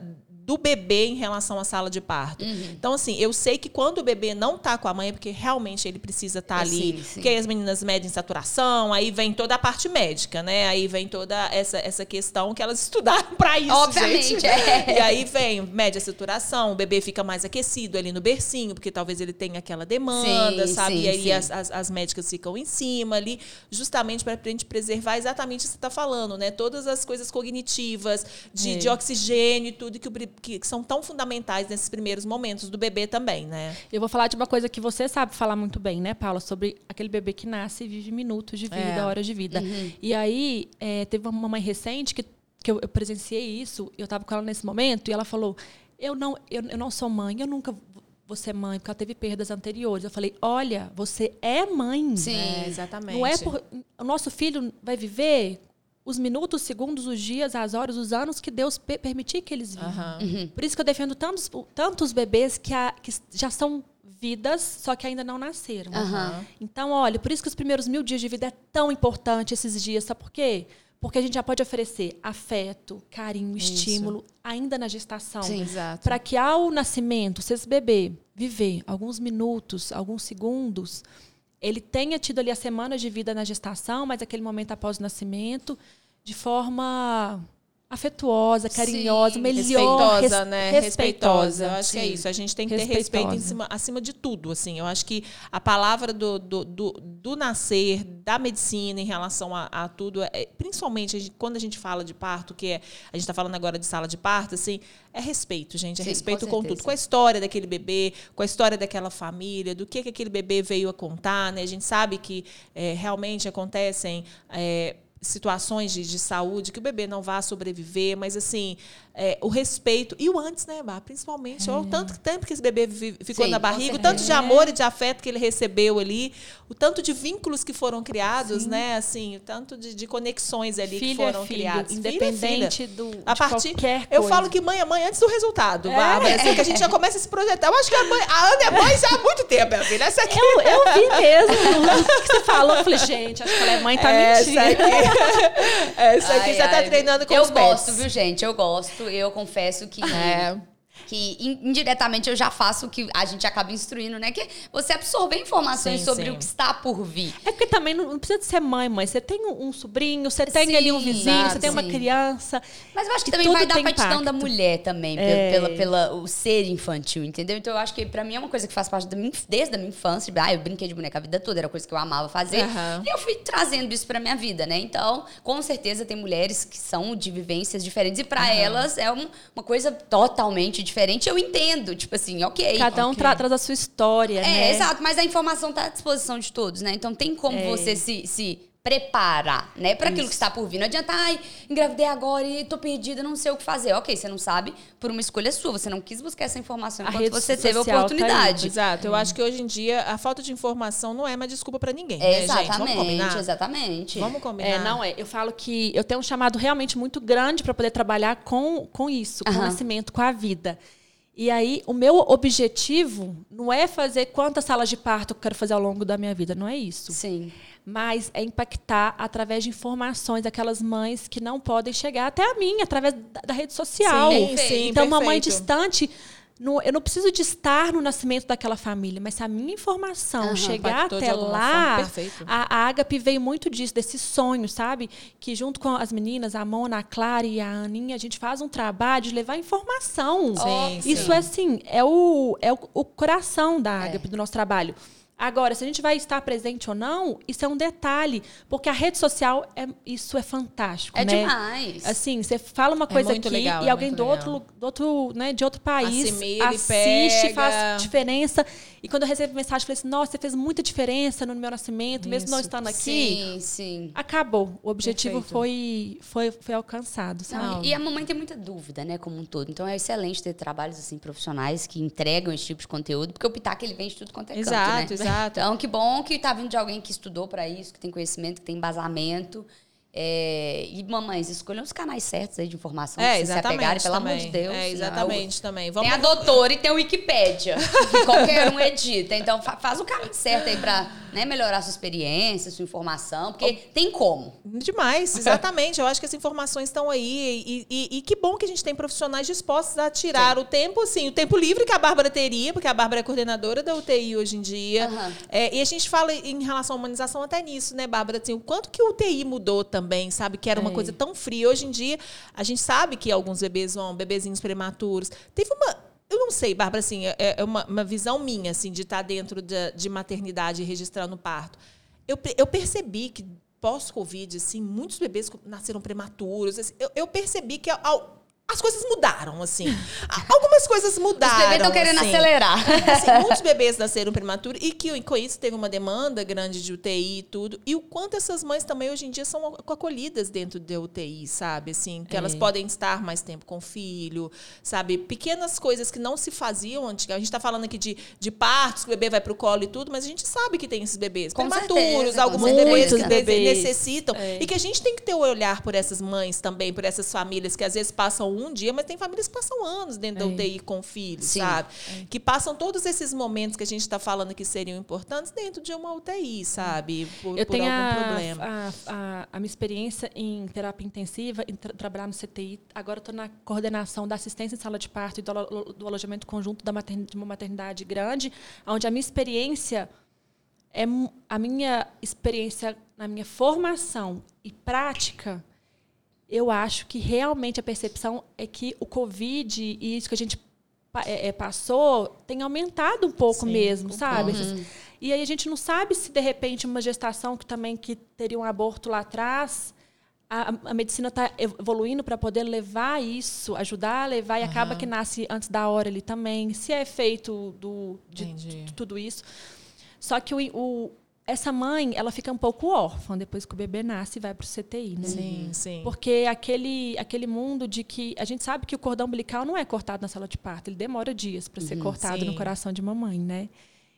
do bebê em relação à sala de parto. Uhum. Então, assim, eu sei que quando o bebê não tá com a mãe, é porque realmente ele precisa estar É, ali. sim, sim. Porque aí as meninas medem saturação, aí vem toda a parte médica, né? Aí vem toda essa, essa questão que elas estudaram para isso, Obviamente, gente. é. E aí vem, mede a saturação, o bebê fica mais aquecido ali no bercinho, porque talvez ele tenha aquela demanda, Sim, sabe? e aí as, as, as médicas ficam em cima ali, justamente para a gente preservar exatamente o que você está falando, né? Todas as coisas cognitivas, de, É. de oxigênio e tudo que, o que, que são tão fundamentais nesses primeiros momentos do bebê também, né? Eu vou falar de uma coisa que você sabe falar muito bem, né, Paula? Sobre aquele bebê que nasce e vive minutos de vida, É. horas de vida. E aí, é, teve uma mãe recente que, que eu, eu presenciei isso, eu estava com ela nesse momento, e ela falou: Eu não, eu, eu não sou mãe, eu nunca vou ser mãe, porque ela teve perdas anteriores. Eu falei: Olha, você é mãe. Sim. É, exatamente. Não é por. O nosso filho vai viver os minutos, os segundos, os dias, as horas, os anos que Deus pe- permitir que eles vivam. Aham. Por isso que eu defendo tantos, tantos bebês que, a- que já são vidas, só que ainda não nasceram. Aham. Então, olha, por isso que os primeiros mil dias de vida é tão importante esses dias, sabe por quê? Porque a gente já pode oferecer afeto, carinho, estímulo ainda na gestação. Para que ao nascimento, se esse bebê viver alguns minutos, alguns segundos, ele tenha tido ali a semana de vida na gestação, mas aquele momento após o nascimento, de forma afetuosa, carinhosa, Sim. melhor, respeitosa, res- né? respeitosa. Eu acho que é Sim. isso. A gente tem que ter respeito cima, acima de tudo. Assim, eu acho que a palavra do, do, do, do nascer, da medicina em relação a, a tudo, é, principalmente a gente- quando a gente fala de parto, que é, a gente está falando agora de sala de parto, assim, é respeito, gente. É Sim, respeito com com, tudo. Com a história daquele bebê, com a história daquela família, do que, que aquele bebê veio a contar, né? A gente sabe que é, realmente acontecem. é, situações de, de saúde que o bebê não vá sobreviver, mas assim, é, o respeito e o antes, né, Bá? Principalmente, olha o tanto tempo que esse bebê vi- ficou Sim, na barriga, o tanto de amor e de afeto que ele recebeu ali, o tanto de vínculos que foram criados, né, assim, o tanto de, de conexões ali que Filho é foram filho, criadas. Filho é independente filha. do A partir, qualquer eu coisa. falo que mãe é mãe antes do resultado, Bárbara, assim, que a gente já começa a se projetar. Eu acho que a, mãe, a Ana é mãe já há muito tempo, minha filha. Essa aqui Eu, eu vi mesmo no que você falou. Eu falei, gente, acho que ela é mãe, tá essa mentindo. essa aqui Ai, já tá ai. treinando com Eu os gosto, pets. viu, gente? Eu gosto. Eu confesso que. É. que indiretamente eu já faço o que a gente acaba instruindo, né? Que você absorver informações Sim, sobre sim. o que está por vir. É porque também não, precisa de ser mãe, mãe. Você tem um, sobrinho, você tem Sim, ali um vizinho, você tem uma criança. Mas eu acho que também vai da tem partidão da mulher também, É. pela, pela, o ser infantil, entendeu? Então eu acho que pra mim é uma coisa que faz parte da minha, desde a minha infância. Ah, eu brinquei de boneca a vida toda, era coisa que eu amava fazer. Aham. E eu fui trazendo isso pra minha vida, né? Então, com certeza tem mulheres que são de vivências diferentes e pra elas é um- uma coisa totalmente diferente. Eu entendo, tipo assim, ok. Cada um ok. tra- traz a sua história, É, né? exato, mas a informação tá à disposição de todos, né? Então tem como É. você se, se preparar, né? Para aquilo que está por vir. Não adianta, ai, engravidei agora e tô perdida, não sei o que fazer. Ok, você não sabe por uma escolha sua. Você não quis buscar essa informação A enquanto rede você teve a social tá oportunidade. Exato. Eu acho que hoje em dia a falta de informação não é mais desculpa pra ninguém, É, né, gente? Vamos exatamente, combinar? exatamente. Vamos combinar. É, não é. Eu falo que eu tenho um chamado realmente muito grande para poder trabalhar com, com isso, com o Aham. nascimento, com a vida. E aí, o meu objetivo não é fazer quantas salas de parto eu quero fazer ao longo da minha vida, não é isso. Sim. Mas é impactar através de informações daquelas mães que não podem chegar até a mim, através da, da rede social. Sim, sim, então, uma mãe distante, não- eu não preciso de estar no nascimento daquela família, mas se a minha informação Aham. chegar até lá, forma, a, a Agape veio muito disso, desse sonho, sabe? Que junto com as meninas, a Mona, a Clara e a Aninha, a gente faz um trabalho de levar informação. Sim, sim. Isso é assim, é o, é o, o coração da É. Agape, do nosso trabalho. Agora, se a gente vai estar presente ou não, isso é um detalhe, porque a rede social, é, isso é fantástico, É né? demais. Assim, você fala uma coisa muito aqui legal, e é alguém do outro, legal. lu- do outro, né, de outro país Assimila e assiste, pega. faz diferença. E quando eu recebo mensagem, eu falei assim, nossa, você fez muita diferença no meu nascimento, mesmo não Isso. estando aqui. Sim, sim. Acabou. O objetivo Perfeito. foi, foi, foi alcançado, sabe? Não, e a mamãe tem muita dúvida, né, como um todo. Então é excelente ter trabalhos assim profissionais que entregam esse tipo de conteúdo, porque o Pitaco ele vem de tudo quanto é canto, Exato, né? Exato. Então que bom que tá vindo de alguém que estudou para isso, que tem conhecimento, que tem embasamento. É, e mamães, escolham os canais certos aí de informação É, pra vocês se apegarem, pelo amor também. de Deus. É, exatamente também. Vamos Tem a doutora e tem o Wikipédia, que qualquer um edita. Então fa- faz o caminho certo aí pra né, melhorar sua experiência, sua informação, porque tem como. Demais, exatamente. Eu acho que as informações estão aí. E, e- e que bom que a gente tem profissionais dispostos a tirar o tempo, assim, o tempo livre que a Bárbara teria, porque a Bárbara é coordenadora da UTI hoje em dia. Aham. É, e a gente fala em relação à humanização até nisso, né, Bárbara? Assim, o quanto que o UTI mudou também, sabe? Que era uma É. coisa tão fria. Hoje em dia, a gente sabe que alguns bebês vão, bebezinhos prematuros. Teve uma. Eu não sei, Bárbara, assim, é, é uma, uma visão minha, assim, de estar dentro de, de maternidade e registrando parto. Eu, eu percebi que pós-Covid, assim, muitos bebês nasceram prematuros. assim, eu, eu percebi que ao- as coisas mudaram, assim. Algumas coisas mudaram. Os bebês estão querendo assim. acelerar. Assim, muitos bebês nasceram prematuros e que com isso teve uma demanda grande de UTI e tudo. E o quanto essas mães também hoje em dia são acolhidas dentro da UTI, sabe? Assim, que elas É. podem estar mais tempo com o filho, sabe? Pequenas coisas que não se faziam antigamente. A gente está falando aqui de, de partos, que o bebê vai para o colo e tudo, mas a gente sabe que tem esses bebês Com prematuros, certeza, alguns bebês que bebês. necessitam. É. E que a gente tem que ter o olhar por essas mães também, por essas famílias que às vezes passam um dia, mas tem famílias que passam anos dentro da É. UTI com filhos, Sim. sabe? Que passam todos esses momentos que a gente está falando que seriam importantes dentro de uma UTI, sabe? Por, Eu por tenho algum a, problema. a, a, a minha experiência em terapia intensiva, em tra- trabalhar no CTI. Agora estou na coordenação da assistência em sala de parto e do, alo- do alojamento conjunto da de uma maternidade grande, onde a minha experiência é a minha experiência na minha formação e prática. Eu acho que realmente a percepção é que o Covid e isso que a gente é, é, passou tem aumentado um pouco Sim, mesmo, sabe? concordo. Essas- e aí a gente não sabe se de repente uma gestação que também que teria um aborto lá atrás, a, a medicina está evoluindo para poder levar isso, ajudar a levar e acaba que nasce antes da hora ali também. Se é feito do de, de tudo isso, só que o, o- essa mãe ela fica um pouco órfã depois que o bebê nasce e vai para o CTI, né? Sim, sim. Porque aquele, aquele mundo de que. A gente sabe que o cordão umbilical não é cortado na sala de parto, ele demora dias para ser cortado Sim. no coração de mamãe, né?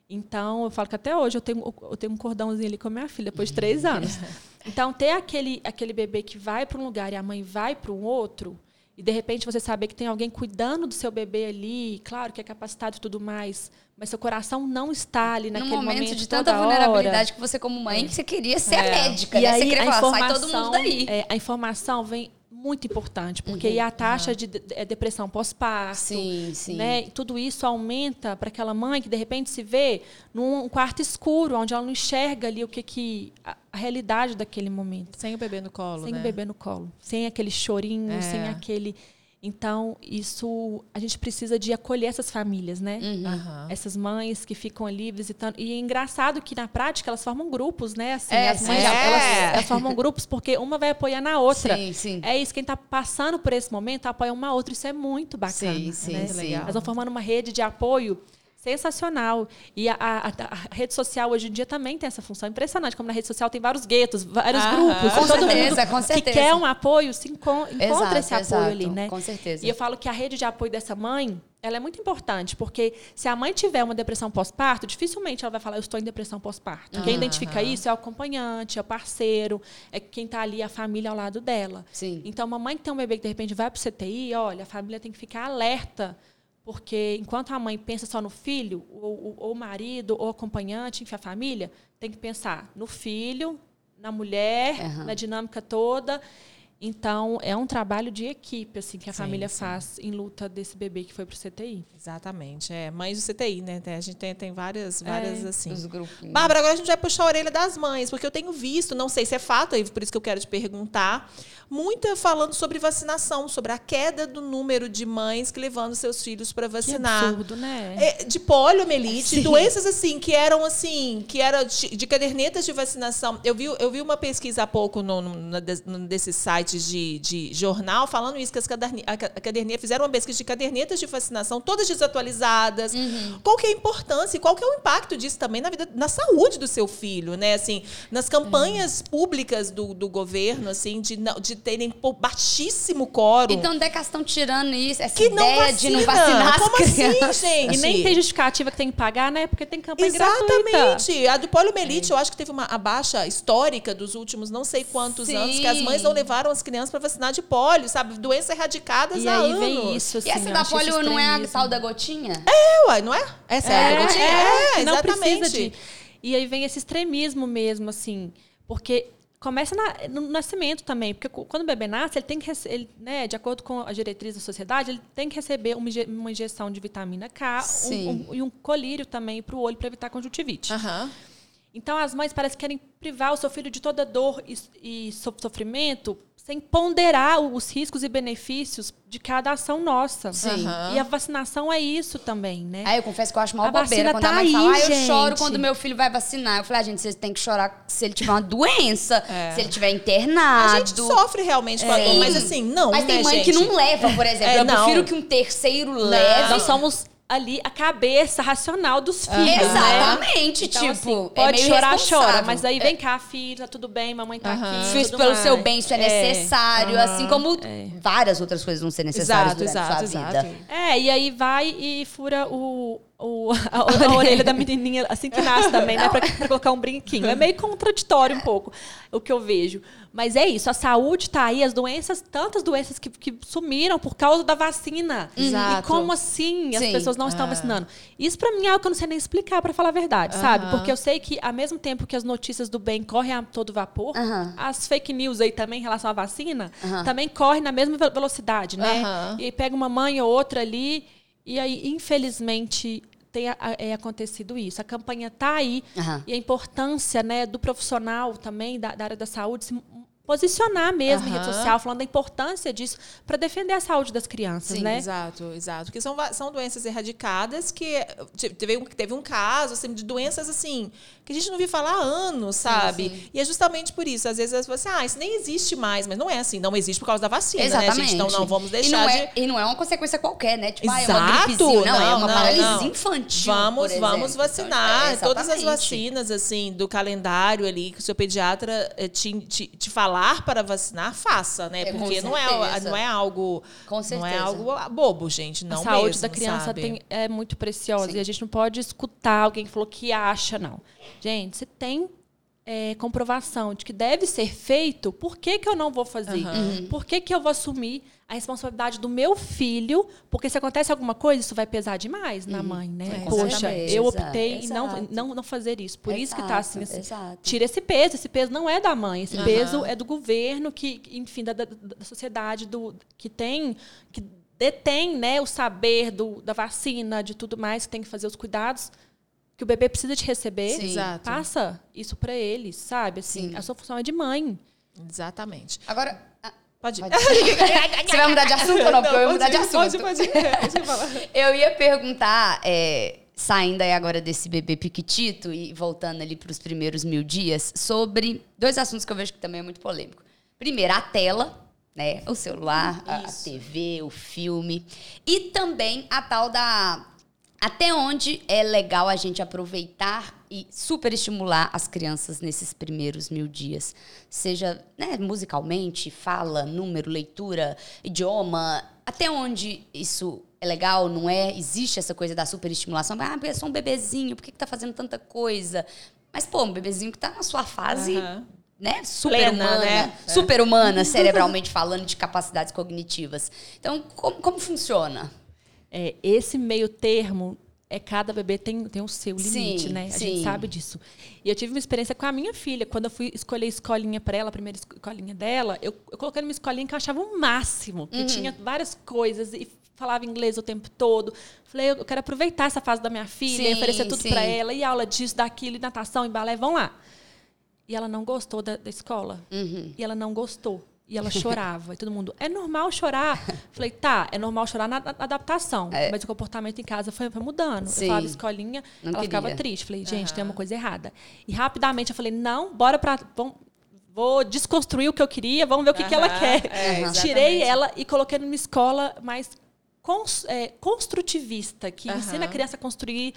Então, eu falo que até hoje eu tenho, eu tenho um cordãozinho ali com a minha filha, depois de três anos. Então, ter aquele, aquele bebê que vai para um lugar e a mãe vai para um outro, e de repente você saber que tem alguém cuidando do seu bebê ali, claro que é capacitado e tudo mais, mas seu coração não está ali naquele momento, momento de tanta hora. vulnerabilidade que você, como mãe, que você queria ser É. médica, E né? aí Você queria a falar, sai informação, todo mundo daí. é, a informação vem muito importante, porque aí a taxa de de- é depressão pós-parto, Sim, sim. né? Tudo isso aumenta para aquela mãe que de repente se vê num quarto escuro, onde ela não enxerga ali o que que realidade daquele momento, Sem o bebê no colo, sem né? o bebê no colo, sem aquele chorinho, É. sem aquele então, isso a gente precisa de acolher essas famílias, né? Uhum. Aham. Essas mães que ficam ali visitando. E é engraçado que na prática elas formam grupos, né? Assim, É, as mães sim. elas, É. elas formam grupos porque uma vai apoiar na outra. Sim, sim. É isso, quem está passando por esse momento apoia uma outra. Isso é muito bacana. Sim, sim, né? sim. Elas vão formando uma rede de apoio sensacional. E a, a- a- rede social hoje em dia também tem essa função. Impressionante, como na rede social tem vários guetos, vários Aham. grupos. Com todo certeza, mundo com certeza. que quer um apoio se encon- encontra Exato, esse apoio exato, ali, né? com certeza. E eu falo que a rede de apoio dessa mãe, ela é muito importante, porque se a mãe tiver uma depressão pós-parto, dificilmente ela vai falar, eu estou em depressão pós-parto. Quem identifica isso é o acompanhante, é o parceiro, é quem está ali, a família ao lado dela. Sim. Então, uma mãe que tem um bebê que de repente vai para o CTI, olha, a família tem que ficar alerta, porque enquanto a mãe pensa só no filho, ou, o marido, ou o acompanhante, enfim, a família, tem que pensar no filho, na mulher, Aham. na dinâmica toda. Então, é um trabalho de equipe assim que a Sim, família sim. faz em luta desse bebê que foi para o CTI. Exatamente. É, mães do CTI, né? Tem- A gente tem, tem várias, várias É, assim. Os grupos. Bárbara, agora a gente vai puxar a orelha das mães, porque eu tenho visto, não sei se é fato, aí por isso que eu quero te perguntar, muita falando sobre vacinação, sobre a queda do número de mães que levando seus filhos para Que vacinar. absurdo, né? É, de poliomielite, Sim. doenças assim que eram assim, que era de, de cadernetas de vacinação. Eu vi, eu vi uma pesquisa há pouco no, no, na des- num desses sites de, de jornal falando isso que as caderne, a, a caderneta fizeram uma pesquisa de cadernetas de vacinação, todas desatualizadas. Qual que é a importância e qual que é o impacto disso também na vida, na saúde do seu filho, né? Assim, nas campanhas públicas do, do governo, assim, de, não- de terem baixíssimo quórum. Então, onde é que elas estão tirando isso? Essa que não ideia vacina. de não vacinar as Como crianças? assim, gente? E nem tem justificativa que tem que pagar, né? Porque tem campanha gratuita. Exatamente. A do poliomielite, eu acho que teve uma a baixa histórica dos últimos não sei quantos Sim. anos que as mães não levaram as crianças para vacinar de polio, sabe? Doenças erradicadas E há aí anos. vem isso, assim. E essa eu da polio não é a tal da gotinha? É, uai, não é? É sério, É, não tinha? é, É, que não exatamente. precisa de. E aí vem esse extremismo mesmo, assim, porque começa na- no nascimento também, porque quando o bebê nasce, ele tem que ele, né, de acordo com a diretriz da sociedade, ele tem que receber uma, inje- uma injeção de vitamina K um- um- e um colírio também para o olho para evitar conjuntivite. Então as mães parecem que querem privar o seu filho de toda dor e, e so- sofrimento sem ponderar os riscos e benefícios de cada ação nossa. Sim. Aham. E a vacinação é isso também, né? Aí eu confesso que eu acho mal A bobeira vacina quando tá a mãe aí, fala, ah, eu gente." choro quando meu filho vai vacinar. Eu falei, ah, gente, vocês têm que chorar se ele tiver uma doença, É. se ele tiver internado. A gente sofre realmente com a dor, mas assim, não, Mas tem né, mãe que gente? não leva, por exemplo. É, eu não. prefiro que um terceiro leve. Nós somos ali a cabeça racional dos filhos, né? Exatamente, Então, tipo, assim, é pode meio chorar, chora. Mas aí É. vem cá, filho, tá tudo bem, mamãe tá Aham. aqui. Fiz pelo mais. seu bem, isso é, necessário, aham, assim como é. várias outras coisas vão ser necessárias Exato, durante exato, sua exato. vida. É, e aí vai e fura o, o- a, a orelha da menininha assim que nasce também, né? Pra, pra colocar um brinquinho. É meio contraditório um pouco o que eu vejo. Mas é isso, a saúde tá aí, as doenças, tantas doenças que, que sumiram por causa da vacina. Exato. E como assim as Sim. pessoas não estão Ah. vacinando? Isso pra mim é algo que eu não sei nem explicar, pra falar a verdade, sabe? Aham. Porque eu sei que, ao mesmo tempo que as notícias do bem correm a todo vapor, Aham. as fake news aí também em relação à vacina Aham. também correm na mesma ve- velocidade, né? E pega uma mãe ou outra ali, e aí, infelizmente, tem é acontecido isso. A campanha está aí, Aham. e a importância né, do profissional também, da, da área da saúde, se posicionar mesmo em rede social, falando da importância disso para defender a saúde das crianças, Sim, né? exato, exato. Porque são, são doenças erradicadas que te- teve um, teve um caso assim, de doenças assim que a gente não viu falar há anos, sabe? sim. E é justamente por isso. Às vezes as pessoas assim, ah, isso nem existe mais, mas não é assim, não existe por causa da vacina, Exatamente. né, gente? Então não vamos e deixar não, de. é, e não é uma consequência qualquer, né? Tipo, ah, é Exato, gripezinha. Não, é não, uma não, paralisia não. infantil. Vamos, vamos exemplo. vacinar. Então, é, Todas as vacinas, assim, do calendário ali, que o seu pediatra eh, te, te, te falar para vacinar, faça, né? É, Porque não é, certeza. não é algo. Com Não é certeza. algo bobo, gente. Não a saúde mesmo, da criança tem- é muito preciosa Sim. e a gente não pode escutar alguém que falou que acha, não. Gente, se tem é, comprovação de que deve ser feito, por que, que eu não vou fazer? Aham. Por que, que eu vou assumir a responsabilidade do meu filho, porque se acontece alguma coisa, isso vai pesar demais na mãe, né? É, Poxa, eu exato, optei em não, exato. não, não fazer isso. Por isso que tá assim, Exato, assim. exato. Tira esse peso. Esse peso não é da mãe. Esse Aham. peso é do governo, que, enfim, da, da, da sociedade, do, que tem. Que detém né, o saber do, da vacina, de tudo mais, que tem que fazer os cuidados que o bebê precisa de receber. Sim. Exato. Passa isso para eles, sabe? Assim, Sim. a sua função é de mãe. Exatamente. Agora, Pode ir. Pode. você vai mudar de assunto ou não? Porque eu ia mudar de assunto. Pode, pode. Deixa eu falar. Eu ia perguntar, é, saindo aí agora desse bebê piquitito e voltando ali para os primeiros mil dias, sobre dois assuntos que eu vejo que também é muito polêmico. Primeiro, a tela, né? O celular, a, a. TV, o filme. E também a tal da. Até onde é legal a gente aproveitar e superestimular as crianças nesses primeiros mil dias? Seja né, musicalmente, fala, número, leitura, idioma. Até onde isso é legal, não é? Existe essa coisa da superestimulação. Ah, porque é só um bebezinho, por que, que tá fazendo tanta coisa? Mas, pô, um bebezinho que tá na sua fase Aham. né, super-humana, né? É. super-humana, cerebralmente falando, de capacidades cognitivas. Então, como, como funciona? É, esse meio termo é cada bebê tem, tem o seu limite, Sim, né? A sim. gente sabe disso. E eu tive uma experiência com a minha filha. Quando eu fui escolher escolinha para ela, a primeira escolinha dela, eu, eu coloquei numa escolinha que eu achava o máximo, que tinha várias coisas e falava inglês o tempo todo. Falei, eu quero aproveitar essa fase da minha filha, Sim, oferecer tudo para ela, e aula disso, daquilo, e natação, e balé, vão lá. E ela não gostou da, da escola. Uhum. E ela não gostou. E ela chorava. e todo mundo, é normal chorar. Falei, tá, é normal chorar na, na adaptação. Mas o comportamento em casa foi, foi mudando. É. Sim. Eu falava escolinha, Não ela ficava queria. triste. Falei, gente, tem uma coisa errada. E rapidamente eu falei, não, bora pra. Vamos, vou desconstruir o que eu queria, vamos ver o que, que ela quer. é, Tirei ela e coloquei numa escola mais cons- é, construtivista, que Aham. ensina a criança a construir.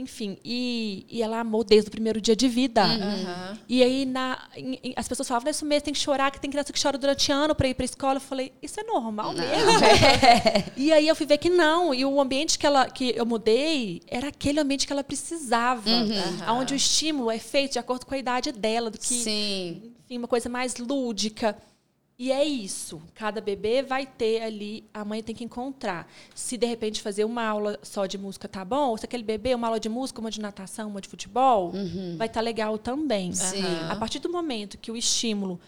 Enfim, e, e ela amou desde o primeiro dia de vida. Aham. E aí na, em- as pessoas falavam, "Não é isso mesmo, tem que chorar, que tem criança que chora durante ano para ir para escola. Eu falei, isso é normal mesmo. e aí eu fui ver que não. E o ambiente que, ela, que eu mudei era aquele ambiente que ela precisava. Aham. Onde o estímulo é feito de acordo com a idade dela, do que, Sim. enfim, uma coisa mais lúdica. E é isso. Cada bebê vai ter ali, a mãe tem que encontrar. Se de repente fazer uma aula só de música tá bom, ou se aquele bebê, uma aula de música, uma de natação, uma de futebol, vai estar legal também. Sim. A partir do momento que o estímulo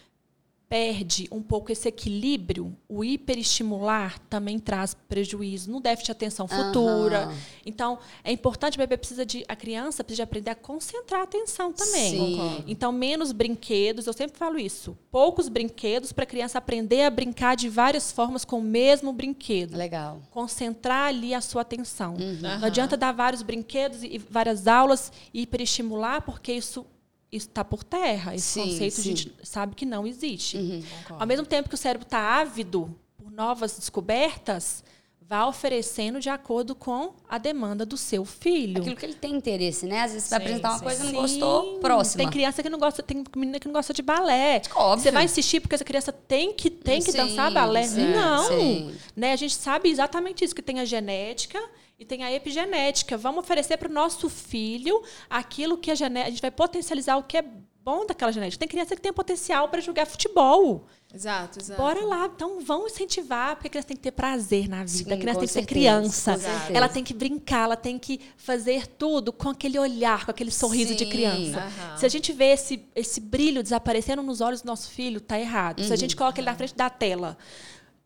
perde um pouco esse equilíbrio, o hiperestimular também traz prejuízo no déficit de atenção futura. Aham. Então, é importante, o bebê precisa de, a criança precisa de aprender a concentrar a atenção também. Sim. Então, menos brinquedos, eu sempre falo isso. Poucos brinquedos para a criança aprender a brincar de várias formas com o mesmo brinquedo. Legal. Concentrar ali a sua atenção. Uhum. Não adianta dar vários brinquedos e várias aulas e hiperestimular, porque isso está por terra. Esse Sim, conceito sim. a gente sabe que não existe. Concordo. Ao mesmo tempo que o cérebro está ávido por novas descobertas, vá oferecendo de acordo com a demanda do seu filho. Aquilo que ele tem interesse, né? Às vezes você vai apresentar uma coisa e não gostou, próxima. Tem criança que não gosta, tem menina que não gosta de balé. Óbvio. Você vai insistir porque essa criança tem que, tem que dançar balé? não. Né? A gente sabe exatamente isso, que tem a genética e tem a epigenética. Vamos oferecer para o nosso filho aquilo que a genética. A gente vai potencializar o que é bom daquela genética. Tem criança que tem potencial para jogar futebol. Exato, exato. Bora lá, então vamos incentivar, porque a criança tem que ter prazer na vida. Sim, a criança tem que ser certeza, criança. com certeza. Ela tem que brincar, ela tem que fazer tudo com aquele olhar, com aquele sorriso de Sim. criança. Aham. Se a gente vê esse, esse brilho desaparecendo nos olhos do nosso filho, tá errado. Uhum. Se a gente coloca ele na frente da tela,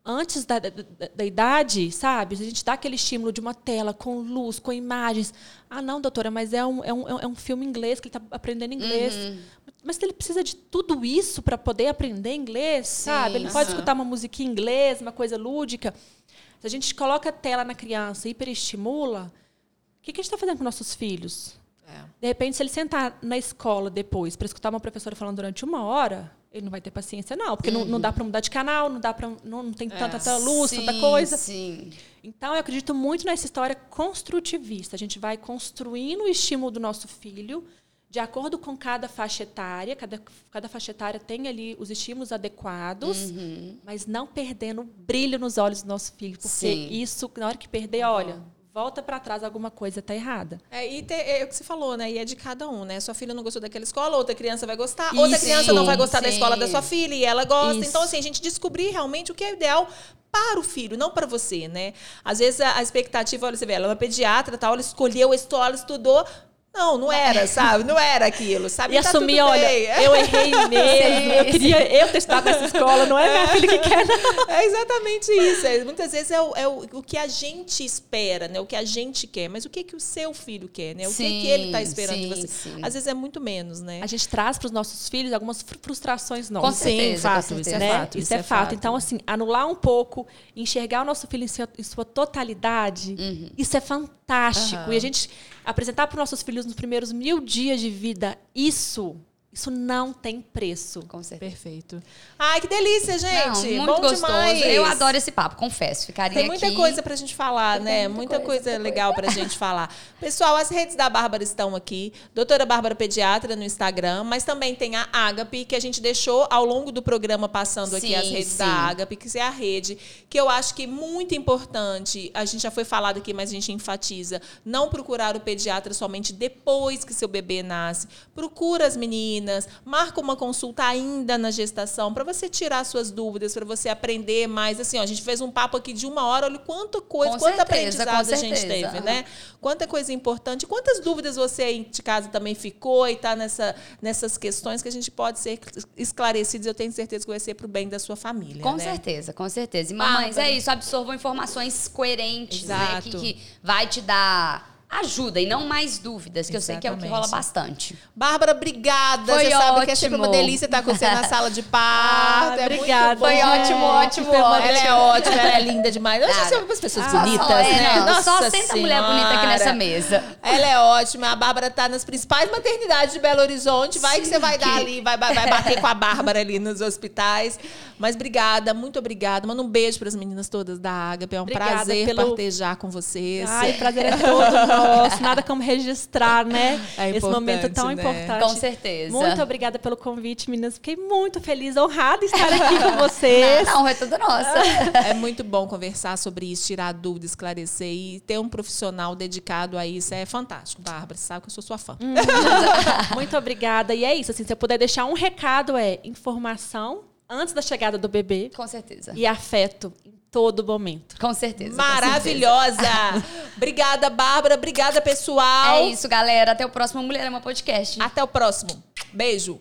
antes da, da, da- da idade, sabe? Se a gente dá aquele estímulo de uma tela com luz, com imagens. Ah, não, doutora, mas é um, é um, é um filme inglês que ele está aprendendo inglês. Uhum. Mas ele precisa de tudo isso para poder aprender inglês, sabe? Ele pode aham. escutar uma musiquinha em inglês, uma coisa lúdica. Se a gente coloca a tela na criança e hiperestimula, o que, que a gente está fazendo com nossos filhos? É. De repente, se ele sentar na escola depois para escutar uma professora falando durante uma hora, ele não vai ter paciência, não. Porque não, não dá para mudar de canal, não dá para não, não tem tanta, tanta luz, Sim, tanta coisa. Sim. Então, eu acredito muito nessa história construtivista. A gente vai construindo o estímulo do nosso filho de acordo com cada faixa etária. Cada, cada faixa etária tem ali os estímulos adequados, Uhum. mas não perdendo o brilho nos olhos do nosso filho. Porque Sim. isso, na hora que perder, olha, volta para trás, alguma coisa está errada. É, e te- é o que você falou, né? E é de cada um, né? Sua filha não gostou daquela escola, outra criança vai gostar, outra Isso. criança não vai gostar da Sim. escola da sua filha e ela gosta. Isso. Então, assim, a gente descobrir realmente o que é ideal para o filho, não para você, né? Às vezes a, a expectativa, olha, você vê, ela é uma pediatra, tal, ela escolheu a escola, estudou, não, não era, sabe? Não era aquilo, sabe? E tá assumir, olha, eu errei mesmo, eu queria eu ter estudado nessa escola, não é minha filha que quer, não. É exatamente isso. É, muitas vezes é, o, é o, o que a gente espera, né? O que a gente quer. Mas o que, que o seu filho quer, né? O que, Sim, que ele está esperando de sim, você. sim. Às vezes é muito menos, né? A gente traz para os nossos filhos algumas fru- frustrações Com nossas. certeza, Sim, fato, com isso certeza. é né? fato, Isso é fato. Então, assim, anular um pouco, enxergar o nosso filho em sua, em sua totalidade, Uhum. isso é fantástico. Aham. E a gente apresentar para os nossos filhos nos primeiros mil dias de vida, isso, isso não tem preço. Com certeza. Perfeito. Ai, que delícia, gente. Não, muito Bom gostoso. demais. Eu adoro esse papo, confesso. Ficaria Tem muita aqui. coisa pra gente falar, né? Tem Muita, muita coisa, coisa, legal pra gente falar. Pessoal, as redes da Bárbara estão aqui. Doutora Bárbara Pediatra no Instagram, mas também tem a Agape, que a gente deixou ao longo do programa passando aqui Sim, as redes sim. da Agape, que é a rede que eu acho que é muito importante. A gente já foi falado aqui, mas a gente enfatiza. Não procurar o pediatra somente depois que seu bebê nasce. Procura as meninas, marca uma consulta ainda na gestação para você tirar suas dúvidas, para você aprender mais. Assim, ó, a gente fez um papo aqui de uma hora, olha quanta coisa, Com quanta certeza, aprendizado a gente teve, né? Quanta coisa importante, quantas dúvidas você aí de casa também ficou e está nessa, nessas questões que a gente pode ser esclarecidos. Eu tenho certeza que vai ser para o bem da sua família. Com né? certeza, com certeza. E mamães, é isso, absorvam informações coerentes, né? Exato. Que, que vai te dar ajuda e não mais dúvidas, que eu sei que é o que Exatamente. rola bastante. Bárbara, obrigada. Foi você sabe que é sempre ótimo. uma delícia estar com você na sala de parto. Ah, é obrigada. Foi ótimo, ótimo, uma ótimo. Ela é ótima, ela é linda demais. Sei para as pessoas Só- bonitas, só, é, né? não, só Nossa senta mulher bonita aqui nessa mesa. Ela é ótima. A Bárbara tá nas principais maternidades de Belo Horizonte. Vai que você vai dar ali, vai, vai, vai bater com a Bárbara ali nos hospitais. Mas obrigada, muito obrigada. Manda um beijo para as meninas todas da Agape. É um Obrigada prazer pelo- partejar com vocês. Ai, prazer é todo nosso. Nada como registrar, né? É Esse momento tão né? importante. Com certeza. Muito obrigada pelo convite, meninas. Fiquei muito feliz, honrada em estar aqui com vocês. A honra é toda nossa. É muito bom conversar sobre isso, tirar dúvidas, esclarecer e ter um profissional dedicado a isso. É fantástico, Bárbara. Você sabe que eu sou sua fã. Muito obrigada. E é isso, assim, se eu puder deixar um recado é informação antes da chegada do bebê Com certeza. e afeto todo momento. Com certeza. com Maravilhosa! Obrigada, Bárbara. Obrigada, pessoal. certeza. É isso, galera. Até o próximo Mulher Ama Podcast. Até o próximo. Beijo.